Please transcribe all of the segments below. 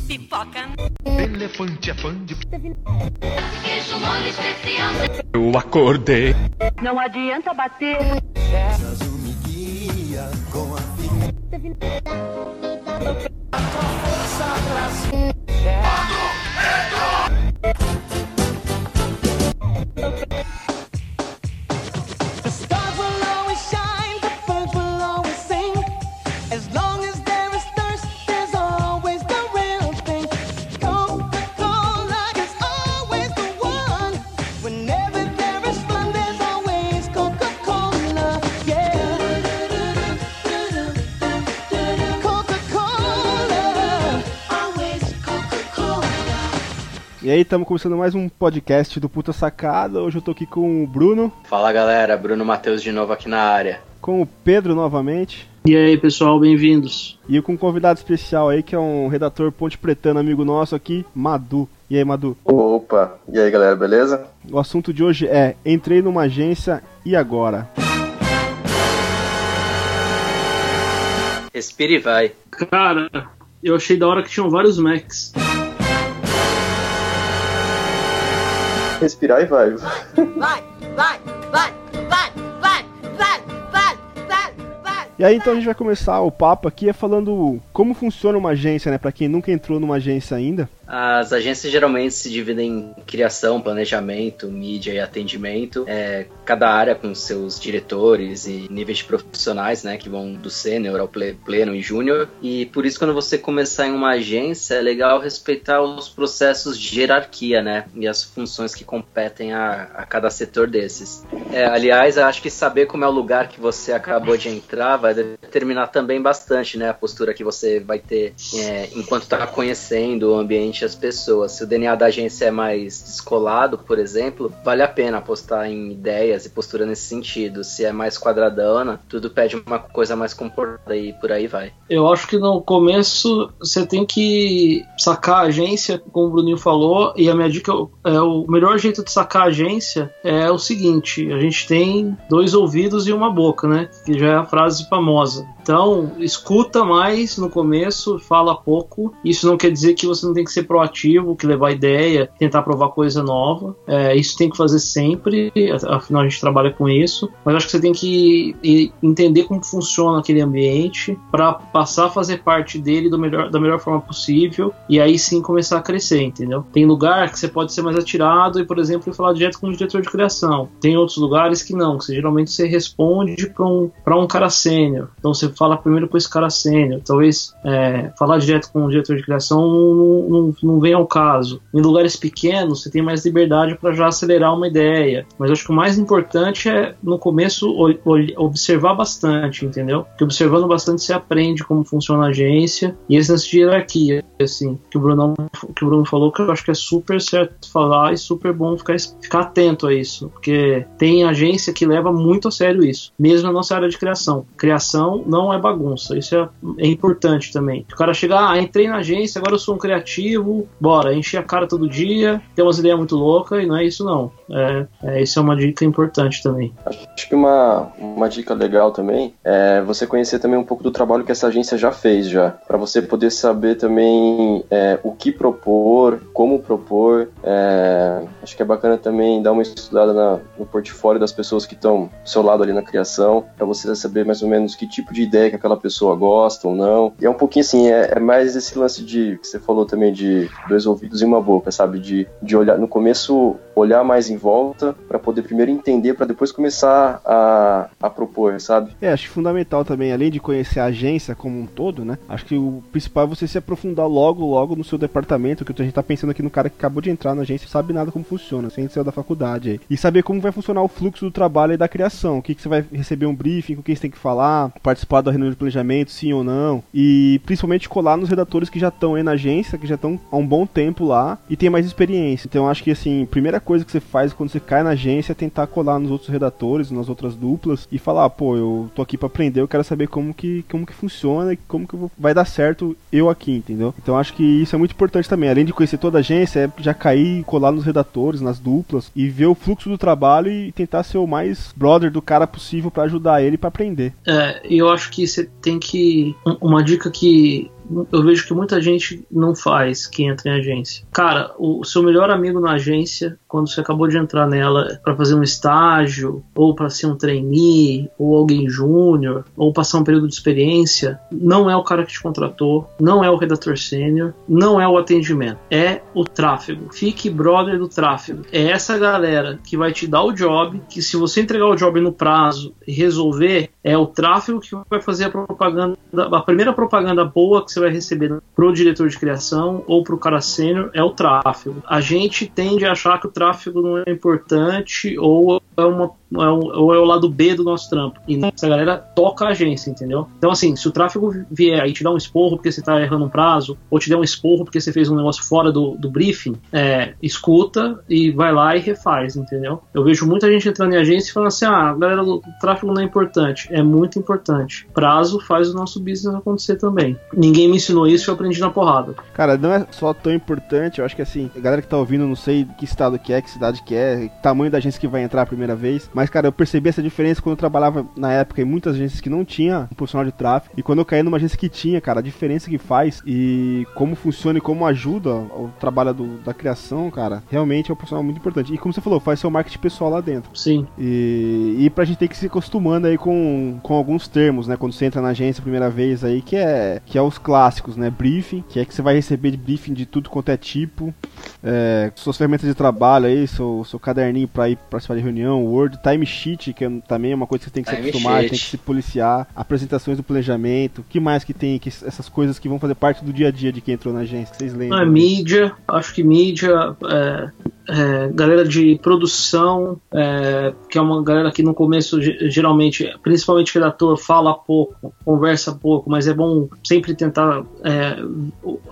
Pipoca. Elefante é fã de. Queijo mole especial. Eu acordei. Não adianta bater. Jesus me guia com a vida. A força Brasil. Quando é E aí, estamos começando mais um podcast do Puta Sacada. Hoje eu tô aqui com o Bruno, Fala galera, Bruno Matheus de novo aqui na área. com o Pedro novamente, E aí, pessoal, bem-vindos. e com um convidado especial aí, que é um redator ponte pretano, amigo nosso aqui, Madu. E aí, Madu? Opa, e aí galera, beleza? O assunto de hoje é Entrei numa agência e agora? Respira e vai. Cara, eu achei da hora que tinham vários Macs. Respirar e vai. Vai, vai, vai, vai, vai, vai, vai, vai, vai. E aí, então a gente vai começar o papo aqui é falando como funciona uma agência, né? Pra quem nunca entrou numa agência ainda. As agências geralmente se dividem em criação, planejamento, mídia e atendimento. É, cada área com seus diretores e níveis de profissionais, né? Que vão do sênior ao ple- pleno e júnior. E por isso, quando você começar em uma agência, é legal respeitar os processos de hierarquia, né? E as funções que competem a, a cada setor desses. É, aliás, acho que saber como é o lugar que você acabou de entrar vai determinar também bastante, né? A postura que você vai ter é, enquanto está conhecendo o ambiente as pessoas. Se o DNA da agência é mais descolado, por exemplo, vale a pena apostar em ideias e postura nesse sentido. Se é mais quadradona, tudo pede uma coisa mais comportada e por aí vai. Eu acho que no começo você tem que sacar a agência, como o Bruninho falou, e a minha dica é o melhor jeito de sacar a agência é o seguinte: a gente tem dois ouvidos e uma boca, né? Que já é a frase famosa. Então, escuta mais no começo, fala pouco. Isso não quer dizer que você não tem que ser proativo, que levar ideia, tentar provar coisa nova. É, isso tem que fazer sempre, afinal a gente trabalha com isso. Mas acho que você tem que entender como funciona aquele ambiente para passar a fazer parte dele melhor, da melhor forma possível e aí sim começar a crescer, entendeu? Tem lugar que você pode ser mais atirado e, por exemplo, falar direto com o diretor de criação. Tem outros lugares que não, que você, geralmente você responde para um, pra um cara sênior. Então você fala primeiro com esse cara sênior. Talvez é, falar direto com o diretor de criação não, não, não venha ao caso. Em lugares pequenos, você tem mais liberdade para já acelerar uma ideia. Mas acho que o mais importante é, no começo, observar bastante, entendeu? Porque observando bastante você aprende como funciona a agência e esse lance de hierarquia, assim, que o, Bruno, que o Bruno falou, que eu acho que é super certo falar e super bom ficar, ficar atento a isso. Porque tem agência que leva muito a sério isso, mesmo na nossa área de criação. Criação não é bagunça, isso é, é importante também. O cara chega, ah, entrei na agência, agora eu sou um criativo, bora, encher a cara todo dia, tem umas ideias muito loucas e não é isso não. É, é, isso é uma dica importante também. Acho que uma, uma dica legal também é você conhecer também um pouco do trabalho que essa agência já fez já, para você poder saber também é, o que propor, como propor. É, acho que é bacana também dar uma estudada na- no portfólio das pessoas que estão do seu lado ali na criação, para você saber mais ou menos que tipo de ideia que aquela pessoa gosta ou não. E é um pouquinho assim, é, é mais esse lance de que você falou também de dois ouvidos e uma boca, sabe? De, de olhar no começo olhar mais em volta para poder primeiro entender para depois começar a, a propor, sabe? É, acho que fundamental também, além de conhecer a agência como um todo, né? Acho que o principal é você se aprofundar logo, logo no seu departamento, que a gente tá pensando aqui no cara que acabou de entrar na agência e sabe nada como funciona, sem ser da faculdade. E saber como vai funcionar o fluxo do trabalho e da criação, o que, que você vai receber um briefing, com quem você tem que falar, participar da reunião de planejamento, sim ou não. E principalmente colar nos redatores que já estão aí na agência, que já estão há um bom tempo lá e tem mais experiência. Então acho que assim, primeira coisa que você faz quando você cai na agência é tentar colar nos outros redatores, nas outras duplas e falar, pô, eu tô aqui pra aprender, eu quero saber como que, como que funciona e como que vou- vai dar certo eu aqui, entendeu? Então acho que isso é muito importante também. Além de conhecer toda a agência, é já cair, colar nos redatores, nas duplas e ver o fluxo do trabalho e tentar ser o mais brother do cara possível pra ajudar ele pra aprender. É, eu acho que você tem que. um- Uma dica que eu vejo que muita gente não faz que entra em agência. Cara, o seu melhor amigo na agência, quando você acabou de entrar nela para fazer um estágio, ou para ser um trainee, ou alguém júnior, ou passar um período de experiência, não é o cara que te contratou, não é o redator sênior, não é o atendimento, é o tráfego. Fique brother do tráfego. É essa galera que vai te dar o job, que se você entregar o job no prazo e resolver, é o tráfego que vai fazer a propaganda, a primeira propaganda boa que você vai receber pro diretor de criação ou pro cara sênior é o tráfego. A gente tende a achar que o tráfego não é importante ou é uma é o, ou é o lado B do nosso trampo. E essa galera toca a agência, entendeu? Então, assim, se o tráfego vier aí te dar um esporro porque você tá errando um prazo, ou te der um esporro porque você fez um negócio fora do, do briefing, é, escuta e vai lá e refaz, entendeu? Eu vejo muita gente entrando em agência e falando assim: ah, galera, o tráfego não é importante. É muito importante. Prazo faz o nosso business acontecer também. Ninguém me ensinou isso e eu aprendi na porrada. Cara, não é só tão importante, eu acho que assim, a galera que tá ouvindo, não sei que estado que é, que cidade que é, tamanho da agência que vai entrar a primeira vez, mas, cara, eu percebi essa diferença quando eu trabalhava na época em muitas agências que não tinha um profissional de tráfego. E quando eu caí numa agência que tinha, cara, a diferença que faz e como funciona e como ajuda o trabalho do, da criação, cara, realmente é um profissional muito importante. E como você falou, faz seu marketing pessoal lá dentro. Sim. E, e pra gente ter que se acostumando aí com, com alguns termos, né? Quando você entra na agência a primeira vez aí, que é, que é os clássicos, né? Briefing, que é que você vai receber de briefing de tudo quanto é tipo. É, suas ferramentas de trabalho aí, seu, seu caderninho pra ir participar de reunião, Word, timesheet que é, também é uma coisa que você tem que se Time acostumar, sheet. tem que se policiar, apresentações do planejamento, que mais que tem, que essas coisas que vão fazer parte do dia a dia de quem entrou na agência, que vocês lembram? Ah, mídia, acho que mídia, é, é, galera de produção, é, que é uma galera que no começo ge- geralmente, principalmente redator, fala pouco, conversa pouco, mas é bom sempre tentar é,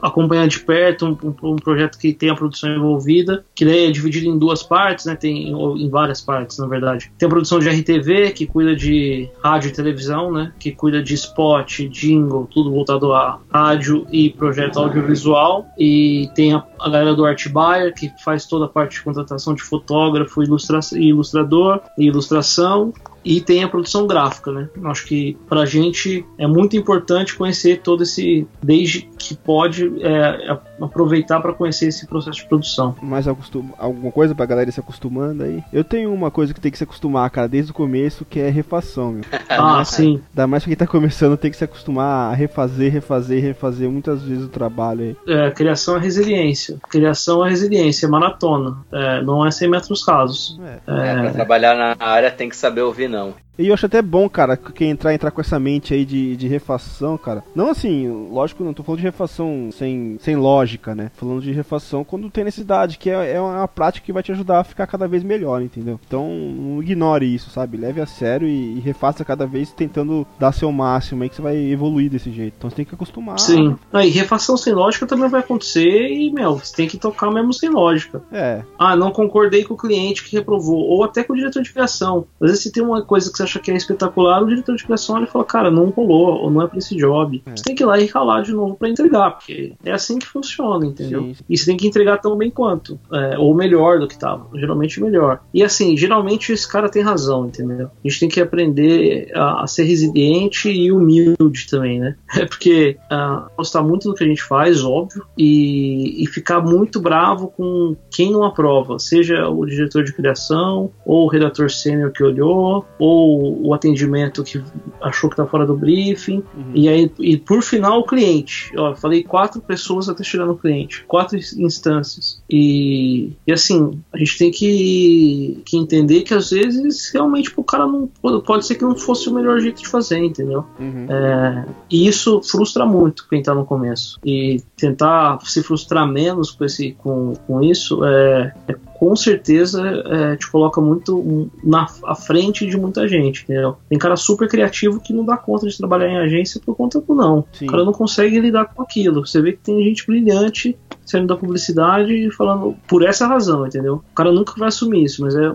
acompanhar de perto um, um- um projeto que tem a produção envolvida, que daí é dividido em duas partes, né? Tem em várias partes, na verdade. Tem a produção de RTV, que cuida de rádio e televisão, né? Que cuida de spot, jingle, tudo voltado a rádio e projeto audiovisual. E tem a, a galera do Art Buyer, que faz toda a parte de contratação de fotógrafo, ilustra ilustrador e ilustração. E tem a produção gráfica, né? Acho que pra gente é muito importante conhecer todo esse, desde que pode é, aproveitar para conhecer esse processo de produção. Mais acostum... alguma coisa pra galera ir se acostumando aí? Eu tenho uma coisa que tem que se acostumar, cara, desde o começo, que é refação, meu. Ah, sim. Ainda mais pra quem tá começando, tem que se acostumar a refazer, refazer, refazer muitas vezes o trabalho aí. É, criação é resiliência. Criação é resiliência, é maratona. É, não é 100 metros rasos. É. É, pra trabalhar na área tem que saber ouvir não. E eu acho até bom, cara, quem entrar, entrar com essa mente aí de, de refação, cara. Não assim, lógico, não tô falando de refação sem, sem lógica, né? Falando de refação quando tem necessidade, que é, é uma prática que vai te ajudar a ficar cada vez melhor, entendeu? Então, não ignore isso, sabe? Leve a sério e, e refaça cada vez tentando dar seu máximo aí que você vai evoluir desse jeito. Então você tem que acostumar. Sim. Aí, refação sem lógica também vai acontecer e, meu, você tem que tocar mesmo sem lógica. É, Ah, não concordei com o cliente que reprovou, ou até com o diretor de criação. Às vezes, se tem uma coisa que você acha que é espetacular, o diretor de criação ele fala, cara, não rolou, ou não é pra esse job. Você tem que ir lá e ralar de novo pra entregar, porque é assim que funciona, entendeu? Sim. E você tem que entregar tão bem quanto, é, ou melhor do que tava, geralmente melhor. E assim, geralmente esse cara tem razão, entendeu? A gente tem que aprender a, a ser resiliente e humilde também, né? É porque ah, gostar muito do que a gente faz, óbvio, e, e ficar muito bravo com quem não aprova, seja o diretor de criação, ou o redator sênior que olhou, ou o atendimento que achou que tá fora do briefing, e aí, e por final, o cliente. Ó, falei quatro pessoas até chegar no cliente, quatro ins- instâncias. E, e assim, a gente tem que, que entender que às vezes realmente o cara não pode ser que não fosse o melhor jeito de fazer, entendeu? Uhum. É, e isso frustra muito quem tá no começo. E tentar se frustrar menos com, esse, com, com isso é, é com certeza é, te coloca muito na à frente de muita gente, entendeu? Tem cara super criativo que não dá conta de trabalhar em agência por conta do não. Sim. O cara não consegue lidar com aquilo. Você vê que tem gente brilhante saindo da publicidade e falando por essa razão, entendeu? O cara nunca vai assumir isso, mas é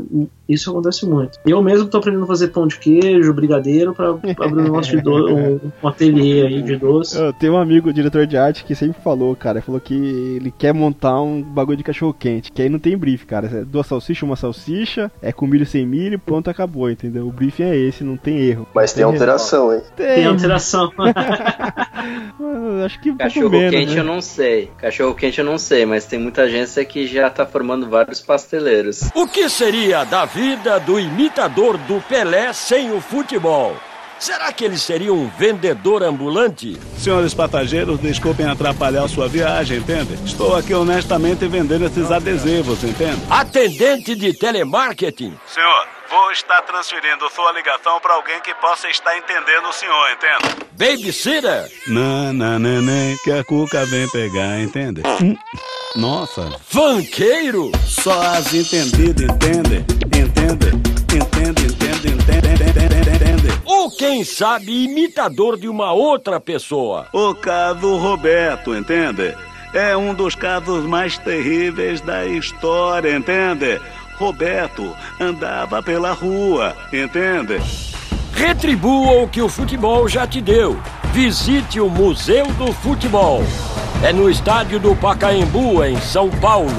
isso acontece muito. Eu mesmo tô aprendendo a fazer pão de queijo, brigadeiro, pra, pra abrir um negócio de doce, um, um ateliê aí de doce. Eu tenho um amigo, diretor de arte, que sempre falou, cara, ele falou que ele quer montar um bagulho de cachorro quente, que aí não tem brief, cara. É duas salsichas, uma salsicha, é com milho sem milho, pronto, acabou, entendeu? O briefing é esse, não tem erro. Mas tem alteração, hein? Tem alteração. Mano, Acho que um pouco Cachorro menos, quente né? eu não sei. Cachorro quente eu não sei, mas tem muita agência que já tá formando vários pasteleiros. O que seria da vida do imitador do Pelé sem o futebol? Será que ele seria um vendedor ambulante? Senhores passageiros, desculpem atrapalhar sua viagem, entende? Estou aqui honestamente vendendo esses adesivos, entende? Atendente de telemarketing? Senhor, vou estar transferindo sua ligação para alguém que possa estar entendendo o senhor, entende? Babysitter? Não, não, neném, que a cuca vem pegar, entende? Nossa, Funkeiro? só as entendidas, entende? Entende? Entende, entende, entende, entende, entende? Ou quem sabe imitador de uma outra pessoa? O caso Roberto, entende? É um dos casos mais terríveis da história, entende? Roberto andava pela rua, entende? Retribua o que o futebol já te deu. Visite o Museu do Futebol. É no estádio do Pacaembu, em São Paulo.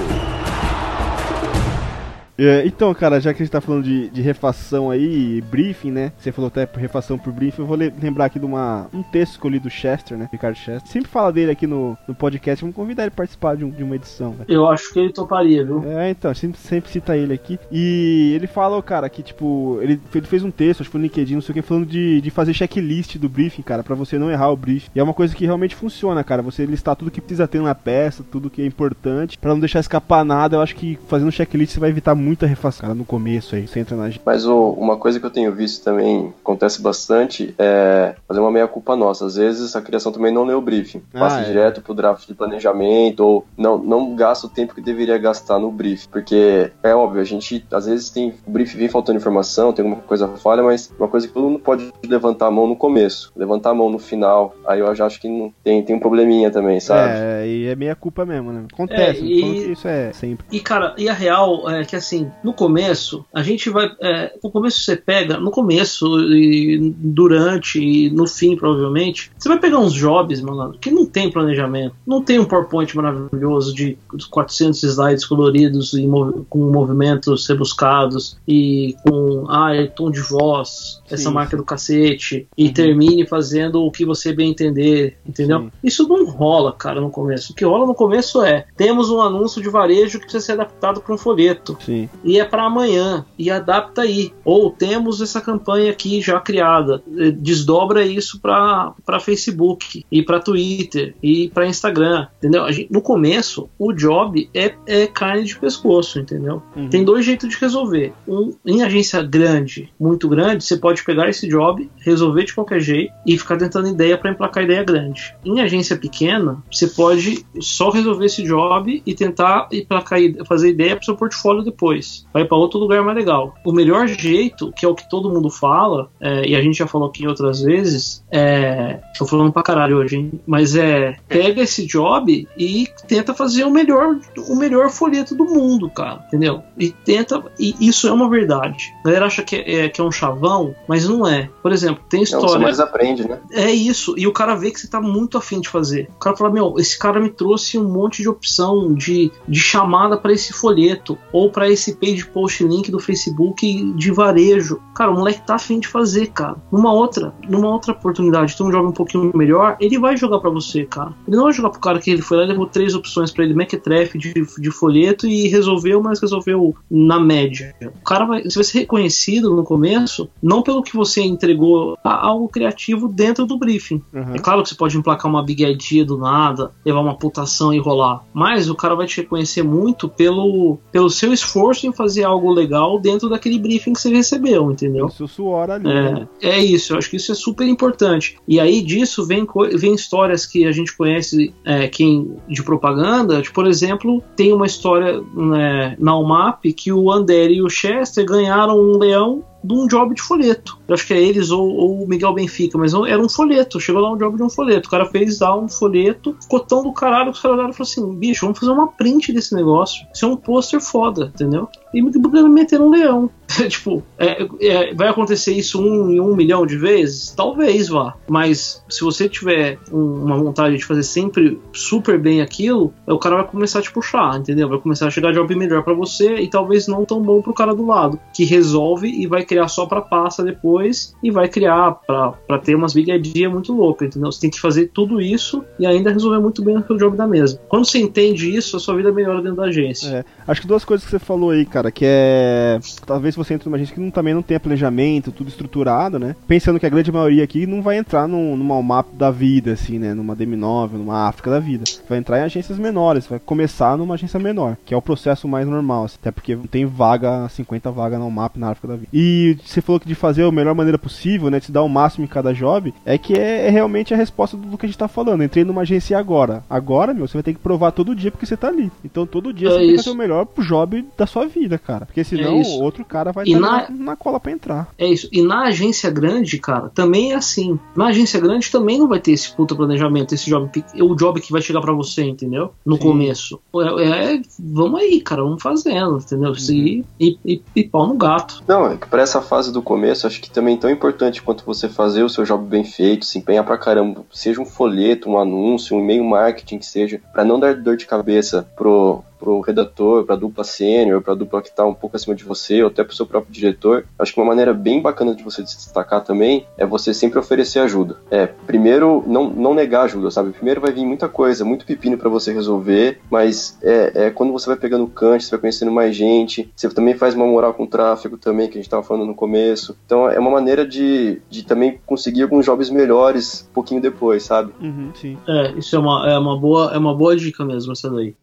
É, então, cara, já que a gente tá falando de, de refação aí, briefing, né? Você falou até refação por briefing, eu vou le- lembrar aqui de uma, um texto que eu li do Chester, né? Ricardo Chester. Sempre fala dele aqui no, no podcast, vamos convidar ele a participar de, um- de uma edição, velho. Eu acho que ele toparia, viu? É, então, sempre, sempre cita ele aqui. E ele fala, cara, que tipo, ele, ele fez um texto, acho que foi no LinkedIn, não sei o que, falando de, de fazer checklist do briefing, cara, pra você não errar o briefing. E é uma coisa que realmente funciona, cara. Você listar tudo que precisa ter na peça, tudo que é importante, pra não deixar escapar nada. Eu acho que fazendo checklist você vai evitar muita refação, cara, no começo aí. Você entra na. Mas o- uma coisa que eu tenho visto também acontece bastante é fazer uma meia culpa nossa. Às vezes a criação também não lê o briefing. Ah, Passa é. direto pro draft de planejamento ou não, não gasta o tempo que deveria gastar no briefing. Porque é óbvio, a gente às vezes tem. O briefing vem faltando informação, tem alguma coisa falha, mas uma coisa que todo mundo pode levantar a mão no começo, levantar a mão no final. Aí eu já acho que não, tem, tem um probleminha também, sabe? É, e é meia culpa mesmo, né? Acontece, É, e- isso é sempre. E, cara, e a real é que, assim, no começo, a gente vai. É, no começo você pega, no começo e durante e no fim, provavelmente, você vai pegar uns jobs, mano, que não tem planejamento. Não tem um PowerPoint maravilhoso de 400 slides coloridos e mov- com movimentos rebuscados e com, ai, tom de voz, essa Sim, marca sim. do cacete, e termine fazendo o que você bem entender, entendeu? Sim. Isso não rola, cara, no começo. O que rola no começo é: temos um anúncio de varejo que precisa ser adaptado para um folheto Sim. E é para amanhã e adapta aí. Ou temos essa campanha aqui já criada, desdobra isso para Facebook e para Twitter e para Instagram, entendeu? Gente- no começo, o job é, é carne de pescoço, entendeu? Uhum. Tem dois jeitos de resolver. Um, em agência grande, muito grande, você pode pegar esse job, resolver de qualquer jeito e ficar tentando ideia para emplacar ideia grande. Em agência pequena, você pode só resolver esse job e tentar emplacar, fazer ideia para seu portfólio depois. Vai para outro lugar mais legal. O melhor jeito, que é o que todo mundo fala, é, e a gente já falou aqui outras vezes, é. Tô falando pra caralho hoje, hein? Mas é. Pega esse job e tenta fazer o melhor, o melhor folheto do mundo, cara. Entendeu? E tenta. E isso é uma verdade. A galera acha que é, que é um chavão, mas não é. Por exemplo, tem você história. mais aprende, né? É isso, e o cara vê que você tá muito afim de fazer. O cara fala: Meu, esse cara me trouxe um monte de opção de, de chamada para esse folheto, ou para esse page post link do Facebook de varejo. Cara, o moleque tá afim de fazer, cara. Numa outra, numa outra oportunidade, tem um jogo um pouquinho melhor, ele vai jogar para você, cara. Ele não vai jogar pro cara que ele foi lá e levou três opções para ele, Mequetrefe de, de folheto e resolveu, mas resolveu na média. O cara vai, você vai ser reconhecido no começo, não pelo que você entregou a algo criativo dentro do briefing. Uhum. É claro que você pode emplacar uma big idea do nada, levar uma putação e rolar. Mas o cara vai te reconhecer muito pelo, pelo seu esforço em fazer algo legal dentro daquele briefing que você recebeu, entendeu? O seu suor ali, né? É, é isso, eu acho que isso é super importante. E aí disso vem, vem histórias que a gente conhece é, quem de propaganda. Tipo, por exemplo, tem uma história né, na UMAP que o Ander e o Chester ganharam um leão de um job de folheto. Eu acho que é eles ou, ou o Miguel Benfica, mas não- era um folheto. Chegou lá um job de um folheto. O cara fez lá um folheto, ficou tão do caralho olharam e falaram assim: bicho, vamos fazer uma print desse negócio. Isso é um pôster foda, entendeu? E me meteram um leão. tipo, é- é- vai acontecer isso um em um milhão de vezes? Talvez vá. Mas se você tiver um- uma vontade de fazer sempre super bem aquilo, o cara vai começar a te puxar, entendeu? Vai começar a chegar job melhor pra você e talvez não tão bom pro cara do lado, que resolve e vai criar só pra passa depois e vai criar pra, pra ter umas big idea muito loucas, entendeu? Você tem que fazer tudo isso e ainda resolver muito bem o job da mesa. Quando você entende isso, a sua vida melhora dentro da agência. É, acho que duas coisas que você falou aí, cara, que é. Talvez você entre numa agência que não, também não tenha planejamento, tudo estruturado, né? Pensando que a grande maioria aqui não vai entrar num, numa UMAP da vida, assim, né? Numa DM9, numa África da vida. Vai entrar em agências menores, vai começar numa agência menor, que é o processo mais normal, assim, até porque não tem vaga, 50 vagas na UMAP na África da vida. E você falou que de fazer a melhor maneira possível, né? De se dar o máximo em cada job, é que é, é realmente a resposta do, que a gente tá falando. Entrei numa agência agora. Agora, meu, você vai ter que provar todo dia porque você tá ali. Então todo dia É você tem que isso. fazer o melhor job da sua vida, cara. Porque senão É isso. outro cara vai E na- na... na cola pra entrar. É isso. E na agência grande, cara, também é assim. Na agência grande também não vai ter esse puta planejamento, esse job, o job que vai chegar pra você, entendeu? No Sim. começo. É, é, vamos aí, cara, vamos fazendo, entendeu? Seguir e, e, e pau no gato. Não, é que pra essa fase do começo, acho que também é tão importante quanto você fazer o seu job bem feito, se empenhar pra caramba, seja um folheto, um anúncio, um e-mail marketing que seja, pra não dar dor de cabeça pro, pro redator, pra dupla sênior, pra dupla que tá um pouco acima de você, ou até pro seu próprio diretor. Acho que uma maneira bem bacana de você se destacar também é você sempre oferecer ajuda. É, primeiro, não, não negar ajuda, sabe? Primeiro vai vir muita coisa, muito pepino pra você resolver, mas é, é quando você vai pegando cancha, você vai conhecendo mais gente, você também faz uma moral com o tráfego também, que a gente tava falando no começo. Então é uma maneira de, de também conseguir alguns jobs melhores um pouquinho depois, sabe? Uhum, sim. É, isso é uma, é uma, boa, é uma boa dica mesmo, essa daí.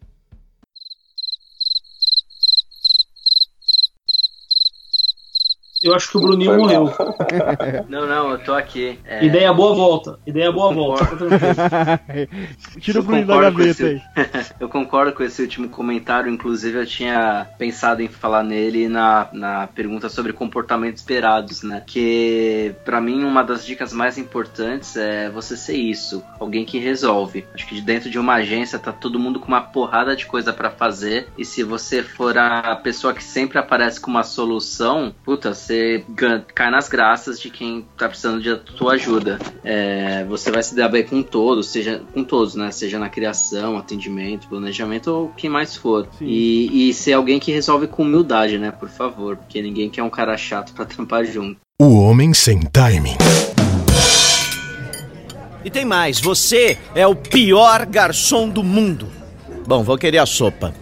Eu acho que o Bruninho Foi morreu. Não, não, eu tô aqui. É, Ideia boa volta. Ideia boa volta. Tira o Bruno da gaveta esse- aí. Eu concordo com esse último comentário, inclusive eu tinha pensado em falar nele na, na pergunta sobre comportamentos esperados, né? Que pra mim uma das dicas mais importantes é você ser isso, alguém que resolve. Acho que dentro de uma agência tá todo mundo com uma porrada de coisa pra fazer e se você for a pessoa que sempre aparece com uma solução, puta, você cai nas graças de quem tá precisando de tua ajuda. É, você vai se dar bem com todos, seja com todos, né? Seja na criação, atendimento, planejamento ou quem mais for. E, e ser alguém que resolve com humildade, né? Por favor, porque ninguém quer um cara chato pra trampar junto. O homem sem timing. E tem mais, você é o pior garçom do mundo. Bom, vou querer a sopa.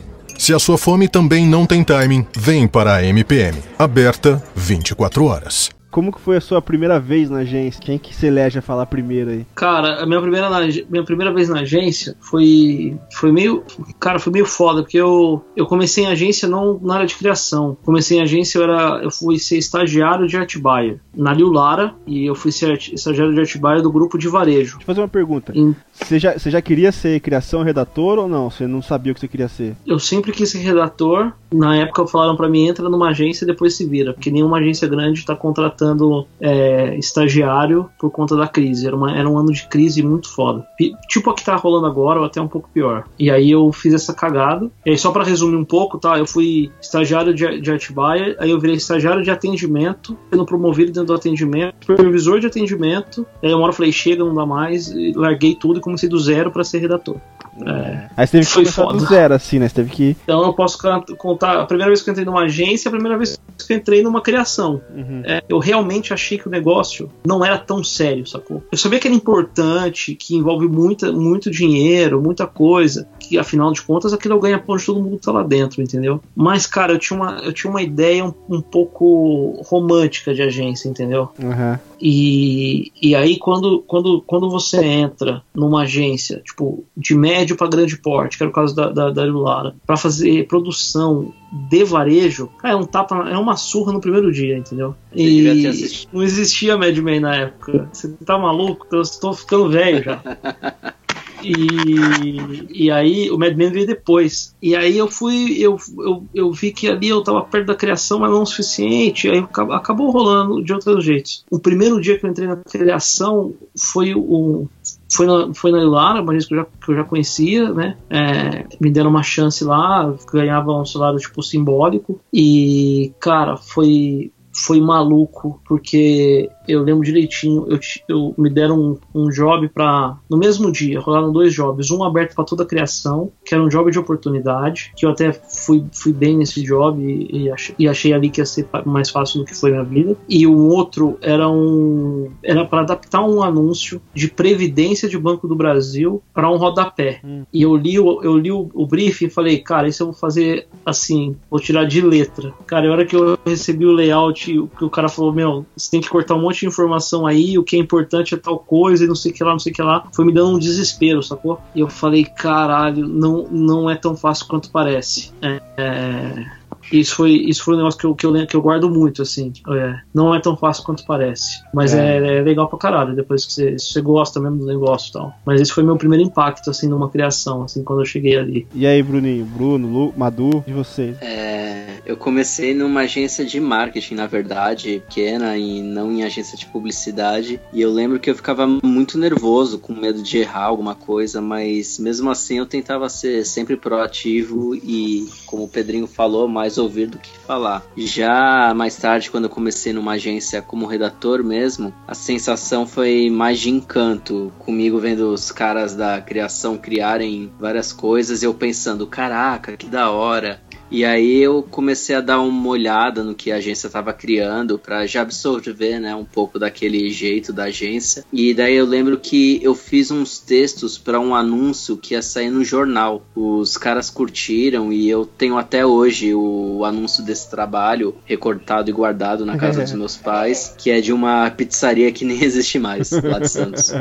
Se a sua fome também não tem timing, vem para a MPM. Aberta 24 horas. Como que foi a sua primeira vez na agência? Quem que se elege a falar primeiro aí? Cara, a minha primeira, na- minha primeira vez na agência foi, foi meio. Cara, foi meio foda, porque eu, eu comecei em agência não na área de criação. Comecei em agência, eu, era, eu fui ser estagiário de Atibaia, na Liu Lara, e eu fui estagiário de Atibaia do grupo de varejo. Deixa eu fazer uma pergunta. Em- Você já, você já queria ser criação redator ou não? Você não sabia o que você queria ser? Eu sempre quis ser redator. Na época falaram pra mim, entra numa agência e depois se vira. Porque nenhuma agência grande tá contratando é, estagiário por conta da crise. Era, uma- era um ano de crise muito foda. Tipo a que tá rolando agora, ou até um pouco pior. E aí eu fiz essa cagada. E aí, só pra resumir um pouco, tá? Eu fui estagiário de, de Atibaia, aí eu virei estagiário de atendimento, sendo promovido dentro do atendimento, supervisor de atendimento. Aí uma hora eu falei, chega, não dá mais. Larguei tudo e comecei do zero pra ser redator. É. Aí você teve que Foi começar do foda. zero, assim, né? Você teve que. Então eu posso contar a primeira vez que eu entrei numa agência, a primeira vez que eu entrei numa criação. Uhum. É, eu realmente achei que o negócio não era tão sério, sacou? Eu sabia que era importante, que envolve muita, muito dinheiro, muita coisa, que afinal de contas aquilo é o ganha-pão de todo mundo que tá lá dentro, entendeu? Mas, cara, eu tinha uma, eu tinha uma ideia um, um pouco romântica de agência, entendeu? Aham. E, e aí, quando, quando, quando você entra numa agência, tipo, de médio para grande porte, que era o caso da, da, da Lara, para fazer produção de varejo, cara, é um tapa, é uma surra no primeiro dia, entendeu? ter E não existia Mad Men na época. Você tá maluco? Eu estou ficando velho já. E, e aí o Mad Men veio depois. E aí eu fui, eu, eu, eu vi que ali eu tava perto da criação, mas não o suficiente. Aí acab- acabou rolando de outros jeitos. O primeiro dia que eu entrei na criação foi o. Foi na, foi na Ilara, uma agência que eu já, que eu já conhecia, né? É, me deram uma chance lá, ganhava um salário tipo simbólico. E, cara, foi, foi maluco, porque eu lembro direitinho, eu, eu me deram um, um job para no mesmo dia, rolaram dois jobs, um aberto para toda a criação, que era um job de oportunidade, que eu até fui, fui bem nesse job e, e achei, e achei ali que ia ser mais fácil do que foi na vida. E o outro era um era para adaptar um anúncio de previdência de Banco do Brasil para um rodapé. E eu li, eu li o, o briefing e falei, cara, isso eu vou fazer assim, vou tirar de letra. Cara, a hora que eu recebi o layout, o que o cara falou, meu, você tem que cortar um monte de informação aí, o que é importante é tal coisa e não sei o que lá, não sei o que lá. Foi me dando um desespero, sacou? E eu falei, caralho, não, não é tão fácil quanto parece. É, é, isso foi, isso foi um negócio que eu, que eu, lembro- que eu guardo muito, assim. É, não é tão fácil quanto parece. Mas É. é, é legal pra caralho, depois que você, você gosta mesmo do negócio e tal. Mas esse foi meu primeiro impacto, assim, numa criação, assim, quando eu cheguei ali. E aí, Bruninho, Bruno, Lu, Madu, de vocês? É, eu comecei numa agência de marketing, na verdade, pequena e não em agência de publicidade. E eu lembro que eu ficava muito nervoso, com medo de errar alguma coisa, mas mesmo assim eu tentava ser sempre proativo e, como o Pedrinho falou, mais ouvir do que falar. Já mais tarde, quando eu comecei numa agência como redator mesmo, a sensação foi mais de encanto, comigo vendo os caras da criação criarem várias coisas eu pensando, caraca, que da hora. E aí eu comecei a dar uma olhada no que a agência estava criando para já absorver, né, um pouco daquele jeito da agência. E daí eu lembro que eu fiz uns textos para um anúncio que ia sair no jornal. Os caras curtiram e eu tenho até hoje o anúncio desse trabalho recortado e guardado na casa dos meus pais, que é de uma pizzaria que nem existe mais lá de Santos.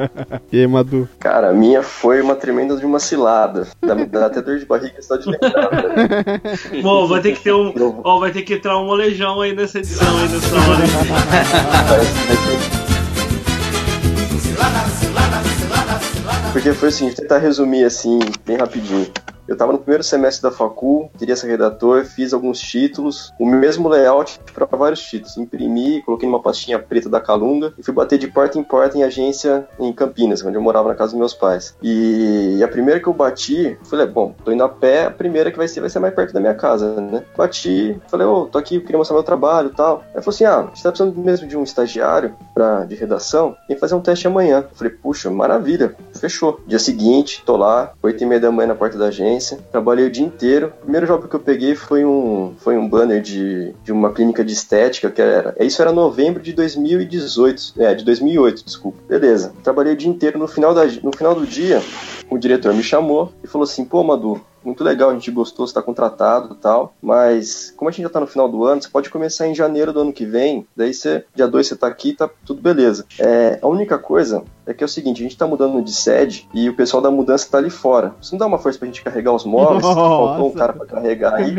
E aí, Madu? Cara, a minha foi uma tremenda de uma cilada. Dá, dá até dor de barriga só de lembrar. Bom, vai ter que ter um. Ó, vai ter que entrar um molejão aí nessa edição aí nessa hora. Porque foi assim, vou tentar resumir assim, bem rapidinho. Eu tava no primeiro semestre da facul, queria ser redator, fiz alguns títulos, o mesmo layout para vários títulos. Imprimi, coloquei numa pastinha preta da Calunga e fui bater de porta em porta em agência em Campinas, onde eu morava na casa dos meus pais. E a primeira que eu bati, falei, bom, tô indo a pé, a primeira que vai ser vai ser mais perto da minha casa, né? Bati, falei, ô, tô aqui, queria mostrar meu trabalho e tal. Aí falou assim: ah, você tá precisando mesmo de um estagiário pra, de redação? Que fazer um teste amanhã. Eu falei, puxa, maravilha, fechou. Dia seguinte, tô lá, 8 e meia da manhã na porta da agência, trabalhei o dia inteiro. O primeiro job que eu peguei foi um, foi um banner de, de uma clínica de estética, que era. Isso era novembro de 2018, é, de 2008, desculpa. Beleza, trabalhei o dia inteiro. No final, da, no final do dia, o diretor me chamou e falou assim: pô, Madu, muito legal, a gente gostou, você tá contratado e tal, mas como a gente já tá no final do ano, você pode começar em janeiro do ano que vem, daí você, dia 2 você tá aqui, tá tudo beleza. É, a única coisa é que é o seguinte, a gente tá mudando de sede e o pessoal da mudança tá ali fora. Você não dá uma força pra gente carregar os móveis? Faltou um cara pra carregar aí.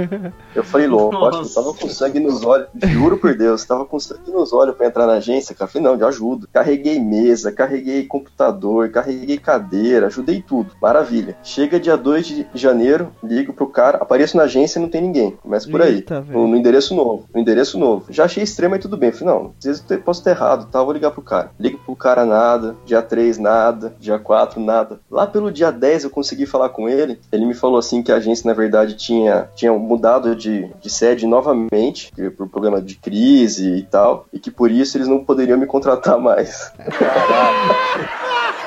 Eu falei, louco, eu tava com sangue nos olhos, juro por Deus, tava com sangue nos olhos pra entrar na agência, cara. Eu falei, não, de ajuda. Carreguei mesa, carreguei computador, carreguei cadeira, ajudei tudo. Maravilha. Chega dia 2 de janeiro, ligo pro cara, apareço na agência e não tem ninguém. Começa por aí. Eita, no, no endereço novo. No endereço novo. Já achei extremo e tudo bem. Falei, não, às vezes eu posso ter errado, tá? Vou ligar pro cara. Ligo pro cara nada. Dia 3, nada. Dia 4, nada. Lá pelo dia 10 eu consegui falar com ele. Ele me falou assim que a agência, na verdade, tinha, tinha mudado de, de sede novamente, por problema de crise e tal. E que por isso eles não poderiam me contratar mais. Foi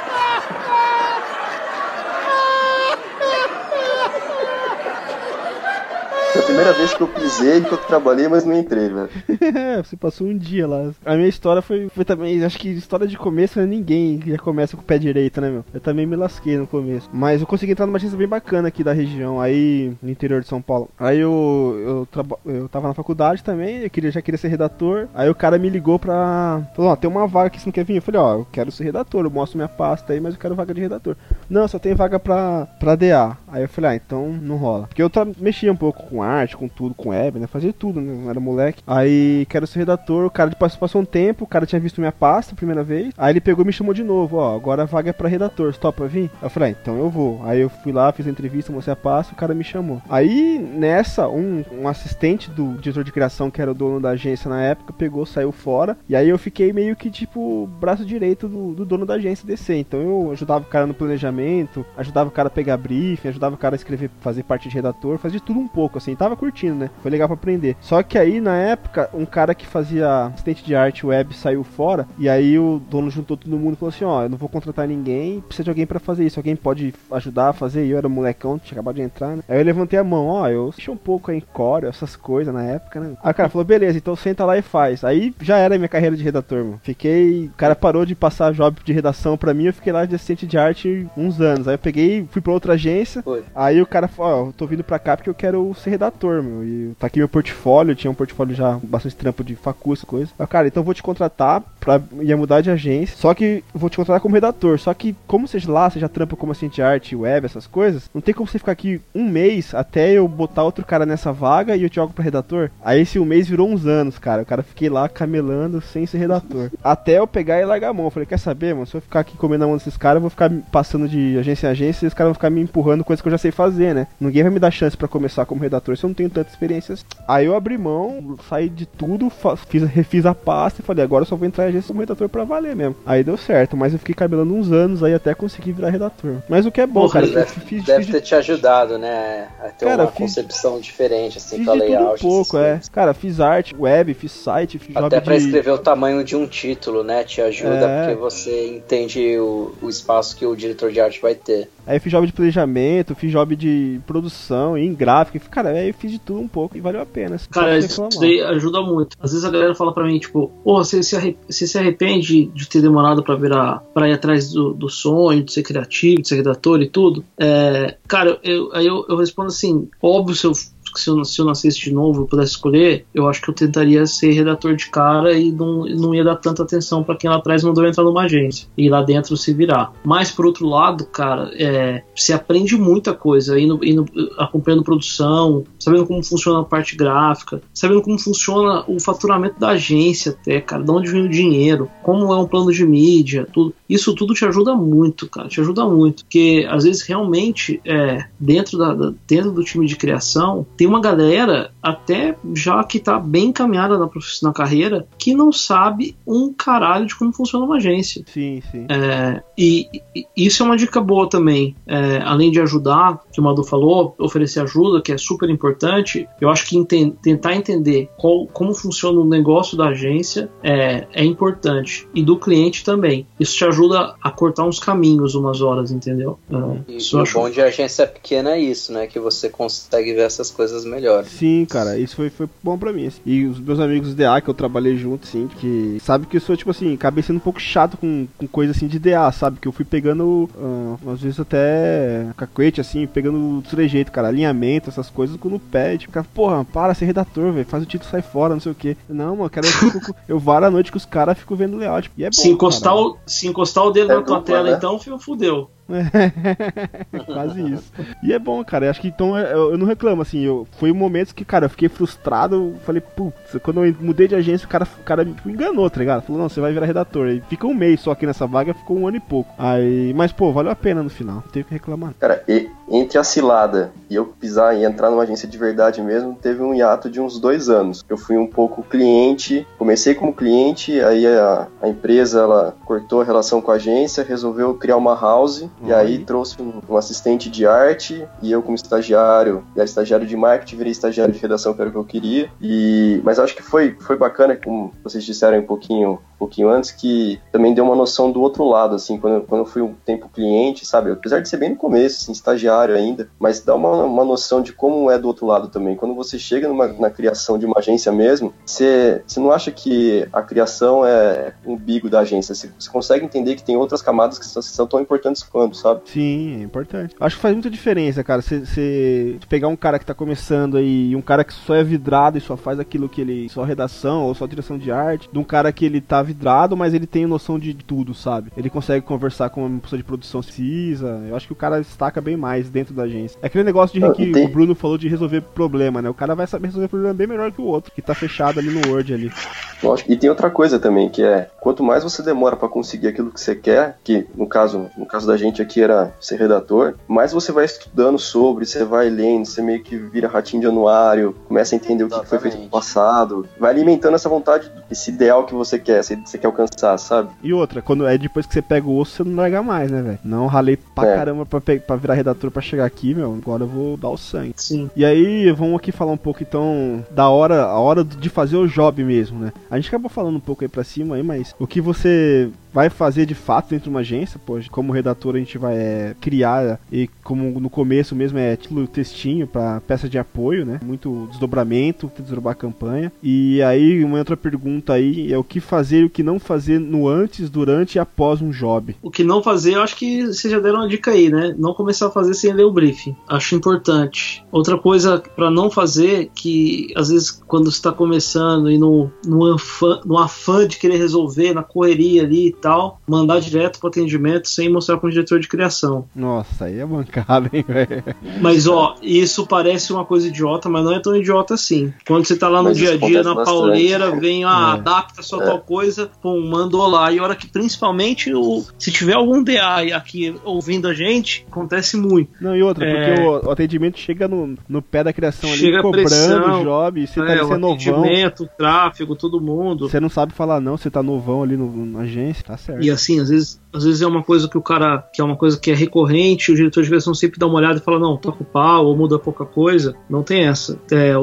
primeira vez que eu pisei, que eu trabalhei, mas não entrei, velho. Você passou um dia lá. A minha história foi, foi também, acho que história de começo, né? ninguém já começa com o pé direito, né, meu? Eu também me lasquei no começo. Mas eu consegui entrar numa agência bem bacana aqui da região, aí no interior de São Paulo. Aí eu, eu, eu tava na faculdade também, eu queria, já queria ser redator. Aí o cara me ligou pra. Falou, ó, tem uma vaga aqui, você não quer vir? Eu falei, ó, eu quero ser redator, eu mostro minha pasta aí, mas eu quero vaga de redator. Não, só tem vaga pra, pra DA. Aí eu falei, ah, então não rola. Porque eu mexia um pouco com arte, com tudo, com web, né? Fazia tudo, né? Era moleque. Aí quero ser redator, o cara depois passou um tempo, o cara tinha visto minha pasta a primeira vez. Aí ele pegou e me chamou de novo, ó, agora a vaga é pra redator, você topa vir? Eu falei, ah, então eu vou. Aí eu fui lá, fiz a entrevista, mostrei a pasta, o cara me chamou. Aí nessa, um, um assistente do diretor de criação, que era o dono da agência na época, pegou, saiu fora. E aí eu fiquei meio que tipo braço direito do, do dono da agência DC. Então eu ajudava o cara no planejamento, ajudava o cara a pegar briefing, ajudava o cara a escrever, fazer parte de redator, fazia tudo um pouco, assim, tava curtindo, né? Foi legal pra aprender. Só que aí, na época, um cara que fazia assistente de arte web saiu fora, e aí o dono juntou todo mundo e falou assim, ó, eu não vou contratar ninguém, precisa de alguém pra fazer isso, alguém pode ajudar a fazer, e eu era um molecão, tinha acabado de entrar, né? Aí eu levantei a mão, ó, eu mexi um pouco aí em core, essas coisas na época, né? Aí o cara falou, beleza, então senta lá e faz. Aí já era a minha carreira de redator, mano. Fiquei, o cara parou de passar job de redação pra mim, eu fiquei lá de assistente de arte uns anos. Aí eu peguei, fui pra outra agência, Foi. Aí o cara falou, ó, eu tô vindo pra cá porque eu quero ser redator, meu. E tá aqui meu portfólio, tinha um portfólio já bastante trampo de facu, essa coisa. Aí, cara, então eu vou te contratar pra ia mudar de agência. Só que vou te contratar como redator. Só que, como você lá, você já trampa como assistente de arte, web, essas coisas, não tem como você ficar aqui um mês até eu botar outro cara nessa vaga e eu te jogo pra redator. Aí esse um mês virou uns anos, cara. O cara fiquei lá camelando sem ser redator. Até eu pegar e largar a mão. Eu falei, quer saber, mano? Se eu ficar aqui comendo a mão desses caras, eu vou ficar passando de agência em agência e os caras vão ficar me empurrando coisas que eu já sei fazer, né? Ninguém vai me dar chance pra começar como redator se eu não tenho tanta experiência. assim. Aí eu abri mão, saí de tudo, fiz, refiz a pasta e falei, agora eu só vou entrar em agência como redator pra valer mesmo. Aí deu certo, mas eu fiquei cabelando uns anos aí até conseguir virar redator. Mas o que é bom, Porra, cara, deve, fiz, deve fiz ter te ajudado, né? A ter Cara, uma fiz- concepção diferente, assim, Fiz pra um layout. essas pouco, é. Cara, fiz arte, web, fiz site, fiz Até pra de... escrever o tamanho de um título, né? Te ajuda É. porque você entende o, o espaço que o diretor de arte vai ter. Aí fiz job de planejamento, fiz job de produção, em gráfico. Cara, aí eu fiz de tudo um pouco e valeu a pena. assim, Cara, isso daí ajuda muito. Às vezes a galera fala pra mim, tipo, pô, você se, arre- você se arrepende de ter demorado pra virar, pra ir atrás do, do sonho, de ser criativo, de ser redator e tudo. É, cara, eu, aí eu, eu respondo assim, óbvio, se eu, se eu, se eu nascesse de novo e pudesse escolher, eu acho que eu tentaria ser redator de cara e não, não ia dar tanta atenção pra quem lá atrás mandou entrar numa agência. E lá dentro se virar. Mas, por outro lado, cara, é, você aprende muita coisa, indo, indo, acompanhando produção, sabendo como funciona a parte gráfica, sabendo como funciona o faturamento da agência até, cara, de onde vem o dinheiro, como é um plano de mídia, tudo. Isso tudo te ajuda muito, cara, te ajuda muito. Porque às vezes realmente é, dentro, da, da- dentro do time de criação tem uma galera até já que tá bem encaminhada na, na carreira que não sabe um caralho de como funciona uma agência. Sim, sim. É, e, e isso é uma dica boa também. É, além de ajudar, que o Madu falou, oferecer ajuda, que é super importante, eu acho que enten- tentar entender qual- como funciona o negócio da agência é, é importante. E do cliente também. Isso te ajuda a cortar uns caminhos umas horas, entendeu? É, E, isso e o acho bom de agência pequena é isso, né? Que você consegue ver essas coisas melhor. Sim, cara, isso foi, foi bom pra mim. assim. E os meus amigos DA que eu trabalhei junto, sim, que sabe que eu sou, tipo assim, acabei sendo um pouco chato com, com coisa assim de DA, sabe? Que eu fui pegando, ah, às vezes até cacuete, assim, pegando os trejeitos, cara, alinhamento, essas coisas com no pé. Tipo, cara, porra, para, ser redator, velho, faz o título sai fora, não sei o que. Não, mano, cara, eu, fico, eu varo a noite com os caras, fico vendo layout. E é bom. se, encostar cara. o, se encostar o dedo É na tua tela, né? então, fudeu. Quase isso. E é bom, cara. Eu acho que então eu, eu não reclamo, assim. Eu, foi momentos que, cara, eu fiquei frustrado. Falei, putz, quando eu mudei de agência, o cara, o cara me enganou, tá ligado? Falou, não, você vai virar redator. E fica um mês só aqui nessa vaga, ficou um ano e pouco. Aí, mas, pô, valeu a pena no final. Não teve que reclamar. Cara, e- entre a cilada e eu pisar e entrar numa agência de verdade mesmo, teve um hiato de uns dois anos. Eu fui um pouco cliente, comecei como cliente, aí a, a empresa ela cortou a relação com a agência, resolveu criar uma house, e aí trouxe um, um assistente de arte, e eu como estagiário, e era estagiário de marketing, virei estagiário de redação, que era o que eu queria. E, mas acho que foi, foi bacana, como vocês disseram um pouquinho, um pouquinho antes, que também deu uma noção do outro lado, assim, quando, eu- quando eu fui um tempo cliente, sabe? Apesar de ser bem no começo, assim, estagiário ainda, mas dá uma, uma noção de como é do outro lado também. Quando você chega numa, na criação de uma agência mesmo, você, você não acha que a criação é um bigo da agência, você, você consegue entender que tem outras camadas que são, que são tão importantes quanto. Sabe? Sim, é importante. Acho que faz muita diferença, cara. Você pegar um cara que tá começando aí e um cara que só é vidrado e só faz aquilo que ele. só redação ou só direção de arte, de um cara que ele tá vidrado, mas ele tem noção de tudo, sabe? Ele consegue conversar com uma pessoa de produção precisa. Eu acho que o cara destaca bem mais dentro da agência. É aquele negócio de Ah, que tem- o Bruno falou de resolver problema, né? O cara vai saber resolver problema bem melhor que o outro, que tá fechado ali no Word ali. Lógico. E tem outra coisa também, que é quanto mais você demora pra conseguir aquilo que você quer, que no caso, no caso da gente aqui era ser redator, mais você vai estudando sobre, você vai lendo, você meio que vira ratinho de anuário, começa a entender o que que foi feito no passado, vai alimentando essa vontade, esse ideal que você quer, você, você quer alcançar, sabe? E outra, quando é depois que você pega o osso, você não larga mais, né, velho? Não, ralei pra É. caramba pra, pra virar redator pra chegar aqui, meu. Agora eu vou dar o sangue. Sim. E aí, vamos aqui falar um pouco então da hora, a hora de fazer o job mesmo, né? A gente acabou falando um pouco aí pra cima aí, mas o que você vai fazer de fato dentro de uma agência, pô, como redator a gente vai é, criar e como no começo mesmo é título textinho pra peça de apoio, né? Muito desdobramento, desdobrar a campanha. E aí, uma outra pergunta aí é o que fazer e o que não fazer no antes, durante e após um job. O que não fazer, eu acho que vocês já deram uma dica aí, né? Não começar a fazer sem ler o briefing. Acho importante. Outra coisa pra não fazer, que às vezes quando você tá começando e no, no, afã, no afã de querer resolver, na correria ali tal, mandar direto pro atendimento sem mostrar pro diretor de criação. Nossa, aí é bancada, hein, velho? Mas ó, isso parece uma coisa idiota, mas não é tão idiota assim. Quando você tá lá no Mas dia a dia, na bastante. pauleira, vem, ah, É. adapta só É. tal coisa, pum, mandou lá. E a hora que, principalmente, o, se tiver algum DA aqui ouvindo a gente, acontece muito. Não, e outra, É. porque o, o atendimento chega no, no pé da criação ali, Chega a cobrando pressão, o job, e você tá é, ali, o você é novão. atendimento, o tráfego, todo mundo. Você não sabe falar não, você tá novão ali no, na agência, tá certo. E assim, às vezes, às vezes é uma coisa que o cara, que é uma coisa que é recorrente, o diretor de criação sempre dá uma olhada e fala, não, toca o pau ou muda pouca coisa. Não tem essa. É,